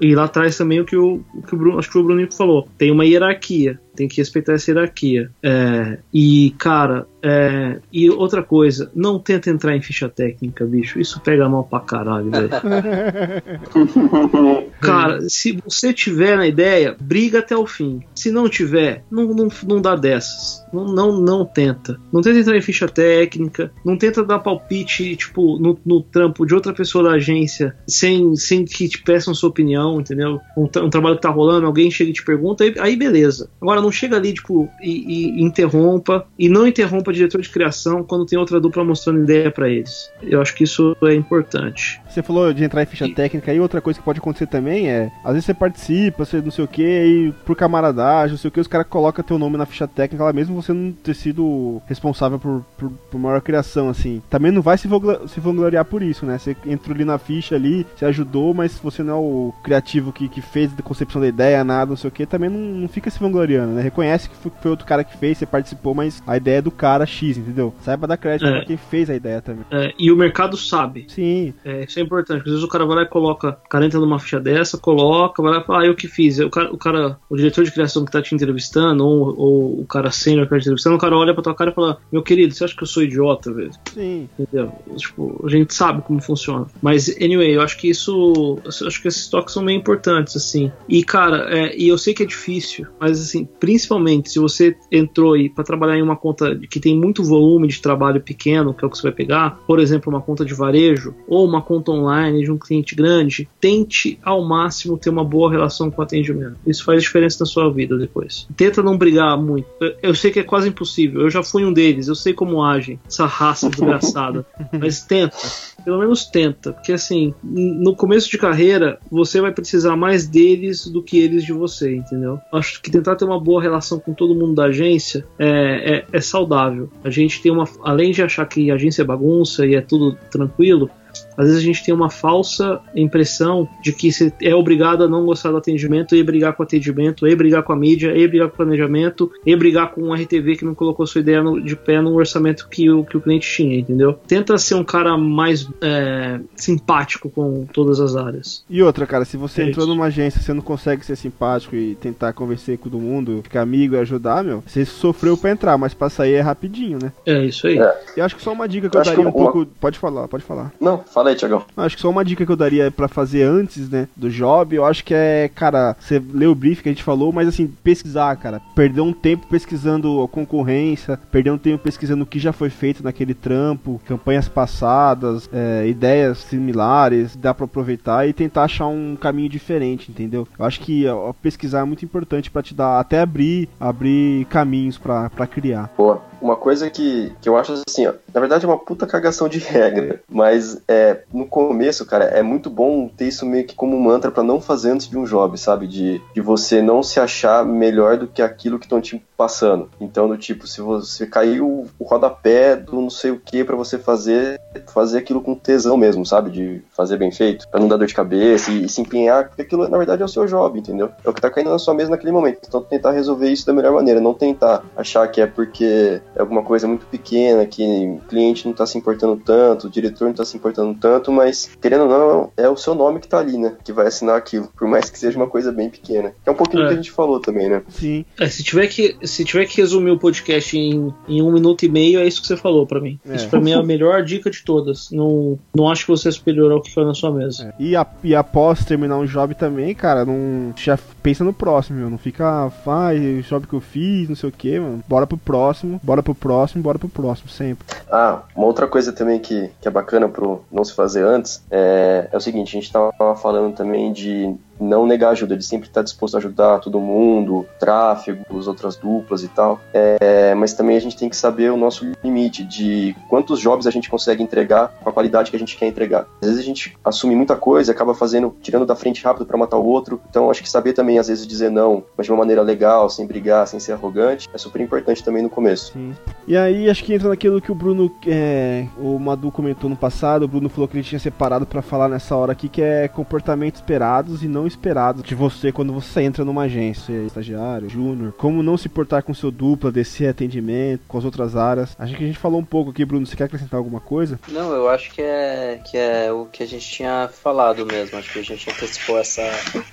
e lá atrás também o que o, o que o Bruno, acho que o que falou, tem uma hierarquia. Tem que respeitar essa hierarquia. É, e, cara, é, e outra coisa, não tenta entrar em ficha técnica, bicho. Isso pega mal pra caralho, velho. Cara, se você tiver na ideia, briga até o fim. Se não tiver, não, não, não dá dessas. Não, não, não tenta. Não tenta entrar em ficha técnica. Não tenta dar palpite, tipo, no, no trampo de outra pessoa da agência sem, sem que te peçam sua opinião, entendeu? Um, um trabalho que tá rolando, alguém chega e te pergunta, aí, aí beleza. Agora não chega ali, tipo, e, e interrompa. E não interrompa diretor de criação quando tem outra dupla mostrando ideia pra eles. Eu acho que isso é importante. Você falou de entrar em ficha técnica e outra coisa que pode acontecer também é, às vezes você participa, você não sei o que, e por camaradagem, não sei o que, os caras colocam teu nome na ficha técnica lá mesmo você não ter sido responsável por, por, por maior criação, assim. Também não vai se, se vangloriar por isso, né? Você entrou ali na ficha ali, você ajudou, mas você não é o criativo que, que fez a concepção da ideia, nada, não sei o que, também não, não fica se vangloriando, né? Reconhece que foi, foi outro cara que fez, você participou, mas a ideia é do cara X, entendeu? Saiba dar crédito É. pra quem fez a ideia também. É, e o mercado sabe. Sim. É, isso é importante. Às vezes o cara vai lá e coloca, o cara entra numa ficha dessa, coloca, vai lá e fala, ah, eu que fiz. O cara, o cara, o diretor de criação que tá te entrevistando, ou, ou o cara sênior que tá te entrevistando, o cara olha pra tua cara e fala, meu querido, você acha que eu sou idiota, velho? Sim. Entendeu? Tipo, a gente sabe como funciona. Mas, anyway, eu acho que isso. eu acho que esses toques são meio importantes, assim. E, cara, é, e eu sei que é difícil, mas, assim, principalmente se você entrou aí pra trabalhar em uma conta que tem muito volume de trabalho pequeno, que é o que você vai pegar, por exemplo, uma conta de varejo, ou uma conta online de um cliente grande, tente ao máximo ter uma boa relação com o atendimento. Isso faz diferença na sua vida depois. Tenta não brigar muito. Eu sei que é quase impossível. Eu já fui um deles, eu sei como agem essa raça desgraçada. Mas tenta. Pelo menos tenta. Porque assim, no começo de carreira, você vai precisar mais deles do que eles de você, entendeu? Acho que tentar ter uma boa relação com todo mundo da agência é, é, é saudável. A gente tem uma. Além de achar que a agência é bagunça e é tudo tranquilo. Às vezes a gente tem uma falsa impressão de que você é obrigado a não gostar do atendimento e brigar com o atendimento, e brigar com a mídia, e brigar com o planejamento, e brigar com o RTV que não colocou sua ideia no- de pé no orçamento que o, que o cliente tinha, entendeu? Tenta ser um cara mais é, simpático com todas as áreas. E outra, cara, se você É entrou isso. numa agência, você não consegue ser simpático e tentar conversar com todo mundo, ficar amigo e ajudar, meu, você sofreu pra entrar, mas pra sair é rapidinho, né? É isso aí. É. Eu acho que só uma dica que eu, Acho daria que um pouco. Pode falar, pode falar. Não, Não, fala aí, Tiagão. Acho que só uma dica que eu daria pra fazer antes, né, do job, eu acho que é, cara, você lê o brief que a gente falou, mas assim, pesquisar, cara. Perder um tempo pesquisando a concorrência, perder um tempo pesquisando o que já foi feito naquele trampo, campanhas passadas, é, ideias similares, dá pra aproveitar e tentar achar um caminho diferente, entendeu? Eu acho que ó, pesquisar é muito importante pra te dar, até abrir, abrir caminhos pra criar. Boa. Uma coisa que, que eu acho assim, ó, na verdade é uma puta cagação de regra, mas é, no começo, cara, é muito bom ter isso meio que como um mantra pra não fazer antes de um job, sabe? De, de você não se achar melhor do que aquilo que estão te passando. Então, do tipo, se você caiu o rodapé do não sei o que pra você fazer, fazer aquilo com tesão mesmo, sabe? De fazer bem feito, pra não dar dor de cabeça e, e se empenhar, porque aquilo na verdade é o seu job, entendeu? É o que tá caindo na sua mesa naquele momento. Então, tentar resolver isso da melhor maneira, não tentar achar que é porque é alguma coisa muito pequena, que o cliente não tá se importando tanto, o diretor não tá se importando tanto, mas querendo ou não, é o seu nome que tá ali, né? Que vai assinar aquilo, por mais que seja uma coisa bem pequena. Que é um pouquinho do É. que a gente falou também, né? Sim. É, se tiver que se tiver que resumir o podcast em, em um minuto e meio, é isso que você falou pra mim. É. Isso pra mim é a melhor dica de todas. Não, não acho que você é superior ao que foi na sua mesa. E, a- e após terminar um job também, cara, não já pensa no próximo, meu. Não fica, faz o job que eu fiz, não sei o que, mano. Bora pro próximo, bora pro próximo, bora pro próximo, sempre. Ah, uma outra coisa também que, que é bacana pro não se fazer antes é, é o seguinte, a gente tava falando também de não negar ajuda, de sempre estar disposto a ajudar todo mundo, tráfego, as outras duplas e tal. É, mas também a gente tem que saber o nosso limite de quantos jobs a gente consegue entregar com a qualidade que a gente quer entregar. Às vezes a gente assume muita coisa, acaba fazendo, tirando da frente rápido para matar o outro. Então acho que saber também às vezes dizer não, mas de uma maneira legal, sem brigar, sem ser arrogante, é super importante também no começo. Sim. E aí acho que entra naquilo que o Bruno, é, o Madu comentou no passado, o Bruno falou que ele tinha separado pra falar nessa hora aqui, que é comportamentos esperados e não esperados de você quando você entra numa agência, estagiário, júnior, como não se portar com seu dupla, descer atendimento, com as outras áreas. Acho que a gente falou um pouco aqui, Bruno, você quer acrescentar alguma coisa? Não, eu acho que é, que é o que a gente tinha falado mesmo. Acho que a gente antecipou essa,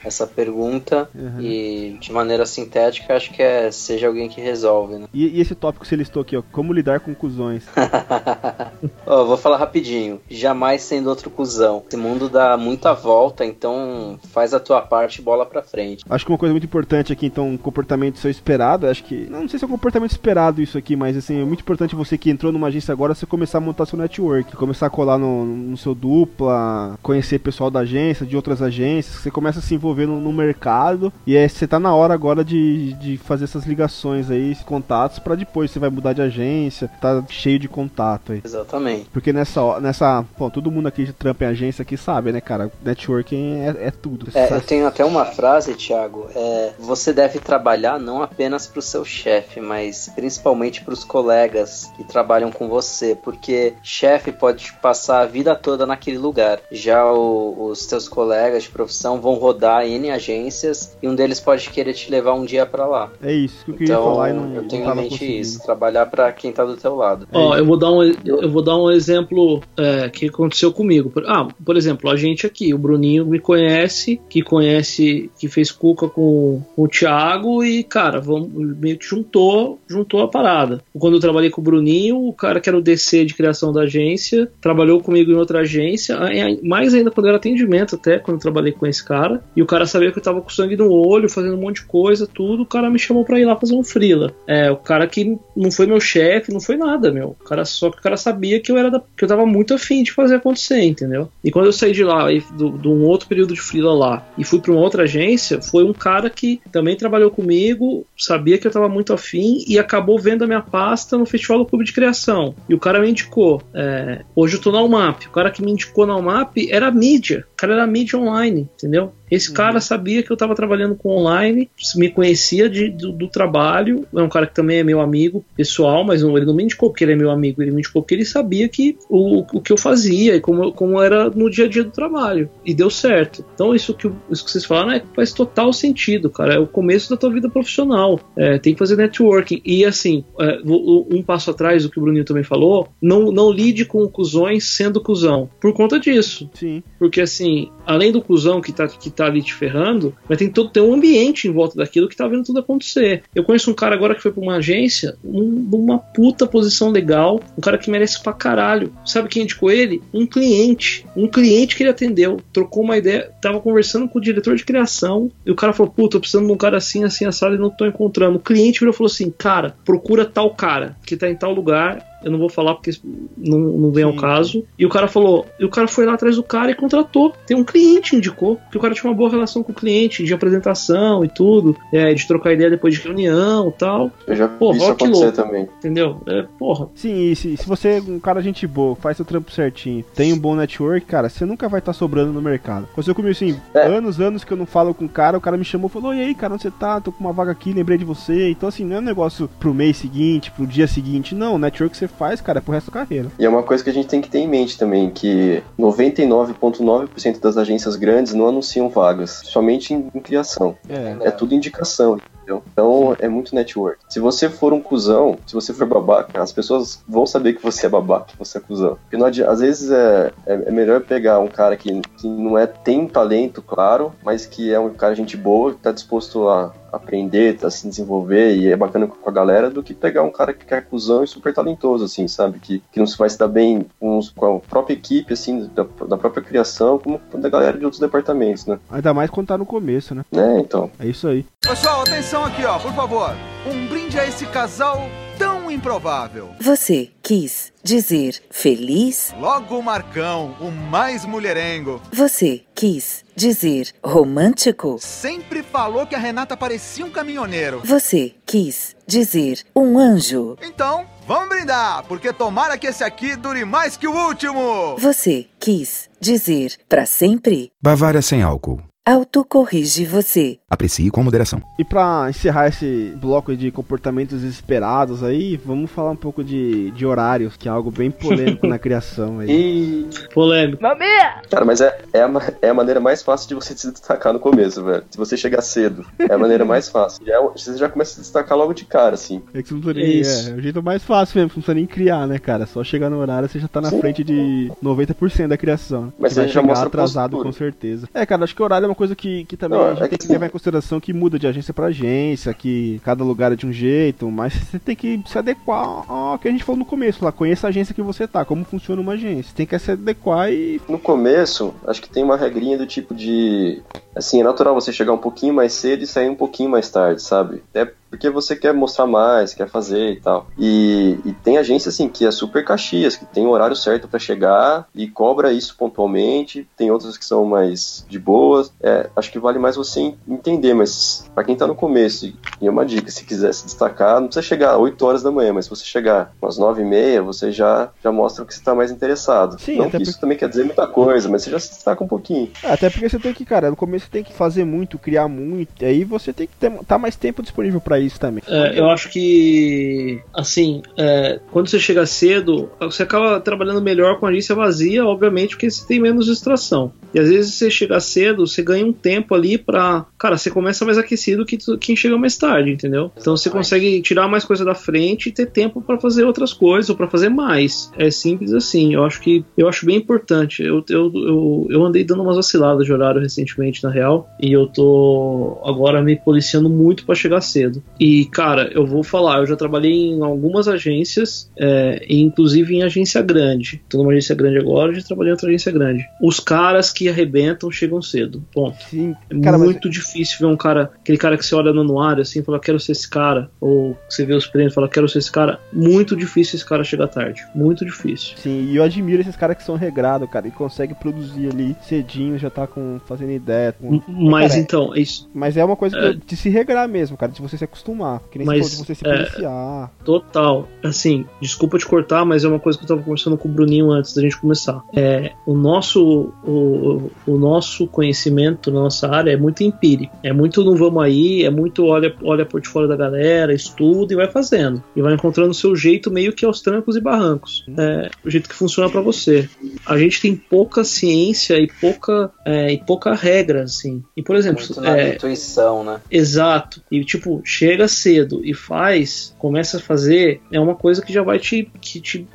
essa pergunta Uhum. e de maneira sintética acho que é seja alguém que resolve, né? E, e esse tópico que você listou aqui, ó, como lidar com cuzões. Ó, vou falar rapidinho. Jamais sendo outro cuzão. Esse mundo dá muita volta, então faz a tua parte bola pra frente. Acho que uma coisa muito importante aqui, então, um comportamento seu esperado, acho que. Não sei se é um comportamento esperado isso aqui, mas assim, é muito importante você que entrou numa agência agora, você começar a montar seu network, começar a colar no, no seu dupla, conhecer pessoal da agência, de outras agências, você começa a se envolver no, no mercado e é, você tá na hora agora de, de fazer essas ligações aí, esses contatos, pra depois você vai mudar de agência, tá cheio de contato aí. Exatamente. Porque nessa, nessa, pô, todo mundo aqui de trampa em agência aqui sabe, né, cara? Networking é, é tudo. É, eu tenho até uma frase, Thiago. É, você deve trabalhar não apenas para o seu chefe, mas principalmente para os colegas que trabalham com você, porque chefe pode passar a vida toda naquele lugar. Já o- os seus colegas de profissão vão rodar em agências e um deles pode querer te levar um dia para lá. É isso que eu queria Então, falar e não, eu não tenho em tava mente isso, trabalhar para quem tá do teu lado. Ó, eu vou dar um, eu vou dar um exemplo é, que aconteceu comigo. Ah, por exemplo, a gente aqui, o Bruninho me conhece, que conhece, que fez cuca com, com o Thiago e, cara, vamos, meio que juntou, juntou a parada. Quando eu trabalhei com o Bruninho, o cara que era o DC de criação da agência, trabalhou comigo em outra agência, mais ainda quando era atendimento até, quando eu trabalhei com esse cara, e o cara sabia que eu tava com sangue no olho, fazendo um monte de coisa, tudo, o cara me chamou pra ir lá fazer um frila. É, o cara que não foi meu chefe, não foi nada, meu. O cara, só que o cara sabia que eu era da, que eu tava muito afim de fazer acontecer, entendeu? E quando eu saí de lá, de um outro período de frila lá, e fui pra uma outra agência, foi um cara que também trabalhou comigo, sabia que eu tava muito afim e acabou vendo a minha pasta no Festival do Clube de Criação. E o cara me indicou. é, hoje eu tô na UMAP. O cara que me indicou na UMAP era mídia. O cara era mídia online, entendeu? Esse cara sabia que eu tava trabalhando com online, me conhecia de- do, do trabalho. É um cara que também é meu amigo pessoal, mas não- ele não me indicou porque ele é meu amigo, ele me indicou porque ele sabia que o, o que eu fazia e como, como era no dia a dia do trabalho. E deu certo. Então, isso que, isso que vocês falaram é, faz total sentido, cara. É o começo da tua vida profissional. É, tem que fazer networking. E assim, é, um passo atrás do que o Bruninho também falou, não, não lide com cuzões sendo cuzão. Por conta disso. Sim. Porque assim, além do cuzão que, tá, que tá ali te ferrando, mas tem todo tem um ambiente em volta daquilo que tá vendo tudo acontecer. Eu conheço um cara agora que foi pra uma agência, um- uma puta posição legal, um cara que merece pra caralho. Sabe quem indicou ele? Um cliente. Um cliente que ele atendeu, trocou uma ideia, tava conversando com o diretor de criação, e o cara falou: Puta, tô precisando de um cara assim, assim, assado, e não tô encontrando. O cliente virou e falou assim: Cara, procura tal cara, que tá em tal lugar. Eu não vou falar porque não, não vem ao caso. E o cara falou, e o cara foi lá atrás do cara e contratou. Tem um cliente indicou que o cara tinha uma boa relação com o cliente, de apresentação e tudo, é, de trocar ideia depois de reunião e tal. Eu já Pô, vi isso acontecer louco. também. Entendeu? É, porra. Sim, e se, se você é um cara gente boa, faz seu trampo certinho, tem um bom network, cara, você nunca vai estar sobrando no mercado. Aconteceu comigo assim, anos, anos que eu não falo com o cara, o cara me chamou e falou, e aí, cara, onde você tá? Tô com uma vaga aqui, lembrei de você. Então, assim, não é um negócio pro mês seguinte, pro dia seguinte, não. O network que você faz, cara, é pro resto da carreira. E é uma coisa que a gente tem que ter em mente também, que 99,9% das agências grandes não anunciam vagas, somente em, em criação. É. É tudo indicação, entendeu? Então é muito network. Se você for um cuzão, se você for babaca, as pessoas vão saber que você é babaca, que você é cuzão. Porque não adi- às vezes é, é, é melhor pegar um cara que, que não é tem talento, claro, mas que é um cara gente boa, que tá disposto a aprender, a se desenvolver e é bacana com a galera, do que pegar um cara que é cuzão e super talentoso, assim, sabe? Que, que não se vai se dar bem com, os- com a própria equipe, assim, da, da própria criação, como com da galera de outros departamentos, né? Ainda mais quando tá no começo, né? É, então. É isso aí. Pessoal, atenção aqui, ó, por favor. Um brinde a esse casal tão improvável. Você quis dizer feliz? Logo o Marcão, o mais mulherengo. Você quis dizer romântico? Sempre falou que a Renata parecia um caminhoneiro. Você quis dizer um anjo? Então, vamos brindar, porque tomara que esse aqui dure mais que o último. Você quis dizer para sempre? Bavária sem álcool. Autocorrige você. Aprecie com moderação. E pra encerrar esse bloco de comportamentos esperados aí, vamos falar um pouco de, de horários, que é algo bem polêmico na criação aí. E. Polêmico. Mamia! Cara, mas é, é, a, é a maneira mais fácil de você se destacar no começo, velho. Se você chegar cedo, é a maneira mais fácil. Já, é- você já começa a se destacar logo de cara, assim. É que você não precisa nem, Isso. é, é o jeito mais fácil mesmo, não precisa nem criar, né, cara? Só chegar no horário você já tá na Sim. frente de 90% da criação. Mas você vai você já chegar mostra atrasado postura. com certeza. É, cara, acho que horário é uma coisa que, que também Não, a gente é tem que que levar em consideração que muda de agência pra agência, que cada lugar é de um jeito, mas você tem que se adequar ao que a gente falou no começo lá. Conheça a agência que você tá, como funciona uma agência. Tem que se adequar e. No começo, acho que tem uma regrinha do tipo de. Assim, é natural você chegar um pouquinho mais cedo e sair um pouquinho mais tarde, sabe? É porque você quer mostrar mais, quer fazer e tal. E, e tem agência, assim, que é super caxias, que tem o horário certo pra chegar e cobra isso pontualmente. Tem outras que são mais de boas. É, acho que vale mais você en- entender, mas pra quem tá no começo, e é uma dica, se quiser se destacar, não precisa chegar 8 horas da manhã, mas se você chegar umas 9 e meia, você já, já mostra que você tá mais interessado. Sim, não que isso também quer dizer muita coisa, mas você já se destaca um pouquinho. Até porque você tem que, cara, no começo você tem que fazer muito, criar muito, e aí você tem que ter tá mais tempo disponível pra isso também. É, eu acho que, assim, é, quando você chega cedo, você acaba trabalhando melhor com a agência vazia, obviamente, porque você tem menos distração. E às vezes você chega cedo, você ganha um tempo ali pra. Cara, você começa mais aquecido que tu- quem chega mais tarde, entendeu? Então você consegue tirar mais coisa da frente e ter tempo pra fazer outras coisas ou pra fazer mais. É simples assim. Eu acho que eu acho bem importante. Eu, eu, eu, eu andei dando umas vaciladas de horário recentemente, na real, e eu tô agora me policiando muito pra chegar cedo. E, cara, eu vou falar, eu já trabalhei em algumas agências, é, inclusive em agência grande. Tô numa agência grande agora, já trabalhei em outra agência grande. Os caras que arrebentam chegam cedo. Ponto. Sim, É cara, mas- muito difícil ver um cara, aquele cara que você olha no anuário assim e fala, quero ser esse cara. Ou você vê os prêmios e fala, quero ser esse cara. Muito difícil esse cara chegar tarde. Muito difícil. Sim, e eu admiro esses caras que são regrados, cara, e conseguem produzir ali cedinho, já tá com fazendo ideia. Com... Mas Cara, então, é isso. Mas é uma coisa É. de se regrar mesmo, cara, de você se acostumar. Que nem Mas, você se é, policiar. Total. Assim, desculpa te cortar, mas é uma coisa que eu tava conversando com o Bruninho antes da gente começar. É, o nosso o, o nosso conhecimento na nossa área é muito empírico. É muito não vamos aí, é muito olha olha portfólio da galera, estuda e vai fazendo. E vai encontrando o seu jeito meio que aos trancos e barrancos. É o jeito que funciona pra você. A gente tem pouca ciência e pouca é, e pouca regra assim. E por exemplo, Muito na é, intuição, né? Exato. E tipo, chega cedo e faz, começa a fazer, é uma coisa que já vai te, que te,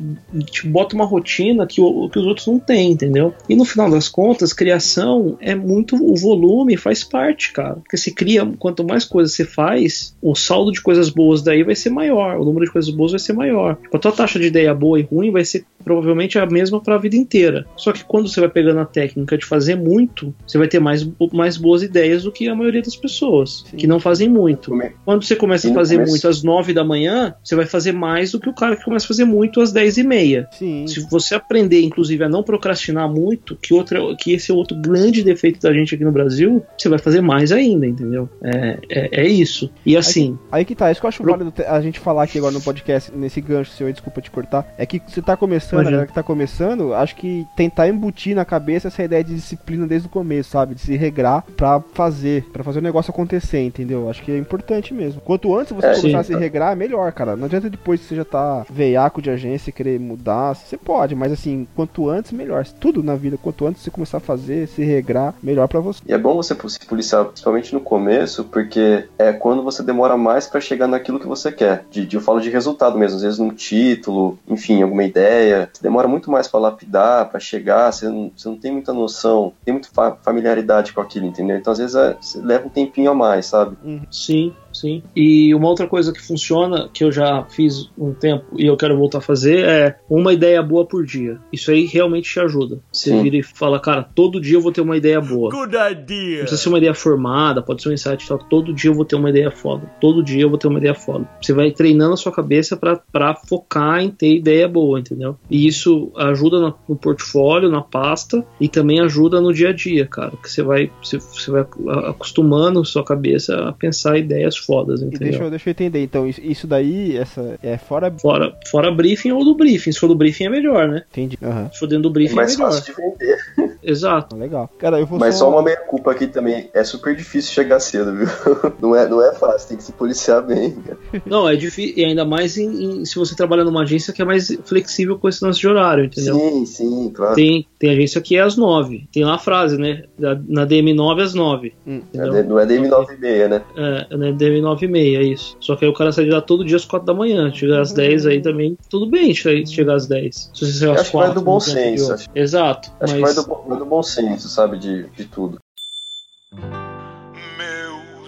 te bota uma rotina que, o, que os outros não têm, entendeu? E no final das contas, criação é muito. O volume faz parte, cara. Porque se cria, quanto mais coisas você faz, o saldo de coisas boas daí vai ser maior, o número de coisas boas vai ser maior. A tua taxa de ideia boa e ruim vai ser provavelmente a mesma para a vida inteira. Só que quando você vai pegando a técnica de fazer muito, você vai ter mais, mais boas ideias do que a maioria das pessoas, que não fazem muito. Quando você começa E a fazer começo- muito às 9 da manhã, você vai fazer mais do que o cara que começa a fazer muito às 10 e meia. Sim. Se você aprender, inclusive, a não procrastinar muito, que, outra, que esse é outro grande defeito da gente aqui no Brasil, você vai fazer mais ainda, entendeu? É, é, é isso. E assim, Aí que tá, isso que eu acho válido te- a gente falar aqui agora no podcast, nesse gancho seu, aí, desculpa te cortar, é que você tá começando, a Imagina. galera que tá começando, acho que tentar embutir na cabeça essa ideia de disciplina desde o começo, sabe? De se regrar pra fazer, pra fazer o negócio acontecer, entendeu? Acho que é importante mesmo. Quanto antes você É, começar sim. a se regrar, melhor, cara. Não adianta depois que você já tá veiaco de agência e querer mudar, você pode, mas assim, quanto antes, melhor. Tudo na vida, quanto antes você começar a fazer, se regrar, melhor pra você. E é bom você se policiar, principalmente no começo, porque é quando você demora mais pra chegar naquilo que você quer. De, de- eu falo de resultado mesmo, às vezes num título, enfim, alguma ideia. Você demora muito mais pra lapidar, pra chegar, você não, você não tem muita noção, tem muita fa- familiaridade com aquilo, entendeu? Então às vezes é- você leva um tempinho a mais, sabe? Sim, sim. E uma outra coisa que funciona, que eu já fiz um tempo e eu quero voltar a fazer, é uma ideia boa por dia. Isso aí realmente te ajuda. Você Sim. vira e fala, cara, todo dia eu vou ter uma ideia boa. Good Não idea. precisa ser uma ideia formada, pode ser um insight e tal. Todo dia eu vou ter uma ideia foda. Todo dia eu vou ter uma ideia foda. Você vai treinando a sua cabeça pra, pra focar em ter ideia boa, entendeu? E isso ajuda no, no portfólio, na pasta, e também ajuda no dia a dia, cara. Que você vai, você, você vai acostumando sua cabeça a pensar ideias fodas, E entendeu? deixa eu, deixa eu entender, então, isso, daí, essa é fora. Fora, fora briefing ou do briefing. Se for do briefing é melhor, né? Entendi. Aham. Se for dentro do briefing É mais é melhor. fácil de vender. Exato. Legal. Cara, eu vou Mas só uma meia culpa aqui também. É super difícil chegar cedo, viu? Não é, não é fácil, tem que se policiar bem, cara. Não, é difícil, e ainda mais em- em- se você trabalha numa agência que é mais flexível com esse lance de horário, entendeu? Sim, sim, claro. Tem, tem agência que é às nove. Tem lá a frase, né? Na DM9 às nove. É, Não é DM9 e meia, né? É, na DM9 e meia, é isso. Só que aí o cara sai de lá todo dia às quatro da manhã. Chegar às 10 aí também, tudo bem che- chegar às 10. Se você Eu às acho que vai do bom senso, acho. Exato. Acho que mas... vai do, bom- vai do bom senso, sabe? De, de tudo.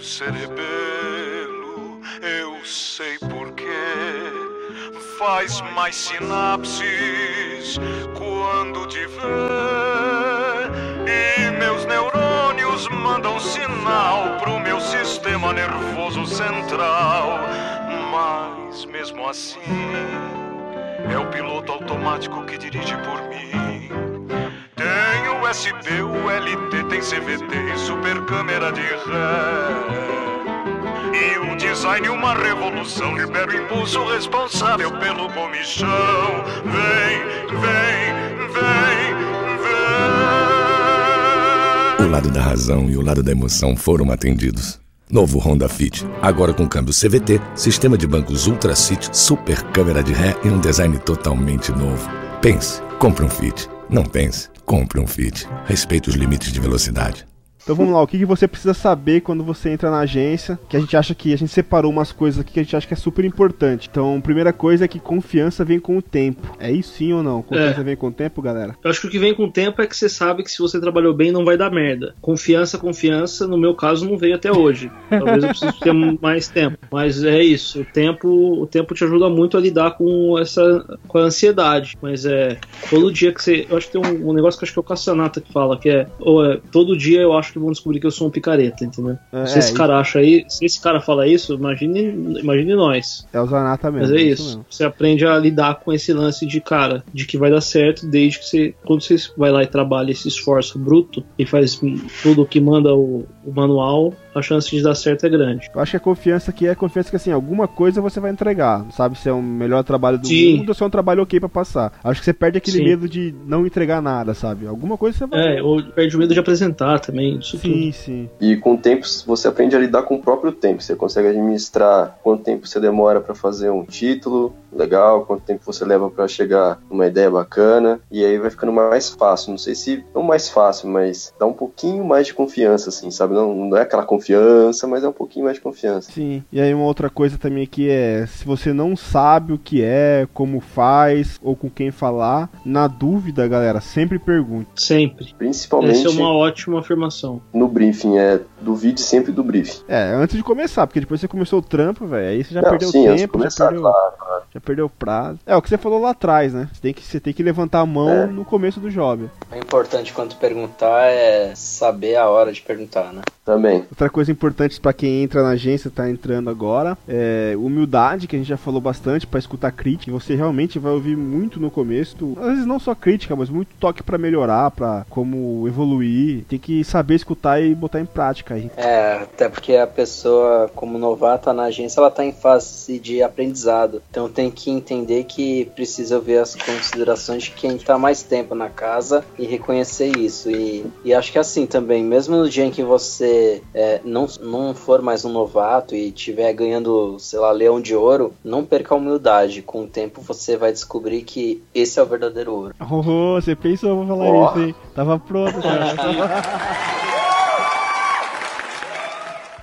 cerebelo, eu sei porquê. Faz mais sinapses quando te vê. E meus neurônios mandam sinal pro meu sistema nervoso central. Mas mesmo assim, é o piloto automático que dirige por mim. Tem USB, ULT, tem CVT super câmera de ré. E um design, uma revolução, libera o impulso responsável pelo comichão. Vem, vem, vem. O lado da razão e o lado da emoção foram atendidos. Novo Honda Fit, agora com câmbio CVT, sistema de bancos Ultra City, super câmera de ré e um design totalmente novo. Pense, compre um Fit. Não pense, compre um Fit. Respeite os limites de velocidade. Então vamos lá, o que, que você precisa saber quando você entra na agência? Que a gente acha que a gente separou umas coisas aqui que a gente acha que é super importante. Então, primeira coisa é que confiança vem com o tempo. É isso sim ou não? Confiança É. vem com o tempo, galera? Eu acho que o que vem com o tempo é que você sabe que se você trabalhou bem não vai dar merda. Confiança, confiança, no meu caso não veio até hoje. Talvez eu precise ter mais tempo. Mas é isso, o tempo, o tempo te ajuda muito a lidar com essa com a ansiedade. Mas é todo dia que você, eu acho que tem um, um negócio que acho que é o Cassanata que fala que é, ou é todo dia eu acho que vão descobrir que eu sou um picareta, entendeu? É, se esse é, cara acha aí, se esse cara fala isso, imagine, imagine nós. É o Zanata mesmo. Mas é isso isso. mesmo. Você aprende a lidar com esse lance de cara, de que vai dar certo desde que você. Quando você vai lá e trabalha esse esforço bruto e faz tudo o que manda o, o manual, a chance de dar certo é grande. Eu acho que a confiança aqui é a confiança que assim, alguma coisa você vai entregar. Sabe se é o melhor trabalho do Sim. mundo ou se é um trabalho ok pra passar. Acho que você perde aquele Sim. medo de não entregar nada, sabe? Alguma coisa você vai. É, ou perde o medo de apresentar também. Isso sim, tudo. sim. E com o tempo você aprende a lidar com o próprio tempo. Você consegue administrar quanto tempo você demora para fazer um título, legal, quanto tempo você leva para chegar numa ideia bacana, e aí vai ficando mais fácil. Não sei se não mais fácil, mas dá um pouquinho mais de confiança, assim, sabe? Não, não é aquela confiança, mas é um pouquinho mais de confiança. Sim. E aí uma outra coisa também aqui é, se você não sabe o que é, como faz ou com quem falar, na dúvida, galera, sempre pergunte. Sempre. Principalmente Essa é uma ótima afirmação. no briefing, é duvide sempre do briefing. É, antes de começar, porque depois você começou o trampo, velho, aí você já Não, perdeu sim, tempo, já começar, perdeu, claro, claro. já perdeu o prazo. É, o que você falou lá atrás, né? Você tem que, você tem que levantar a mão É. no começo do job. O importante quando perguntar é saber a hora de perguntar, né? Também. Outra coisa importante pra quem entra na agência, tá entrando agora, é humildade, que a gente já falou bastante pra escutar crítica. Você realmente vai ouvir muito no começo, às vezes não só crítica, mas muito toque pra melhorar, pra como evoluir. Tem que saber escutar e botar em prática aí. É, até porque a pessoa, como novata na agência, ela tá em fase de aprendizado. Então tem que entender que precisa ver as considerações de quem tá mais tempo na casa e reconhecer isso. E, e acho que é assim também, mesmo no dia em que você é, não, não for mais um novato e estiver ganhando, sei lá, leão de ouro, não perca a humildade. Com o tempo você vai descobrir que esse é o verdadeiro ouro. Oh, você pensou, vou falar Ó. isso, hein? Tava pronto, cara.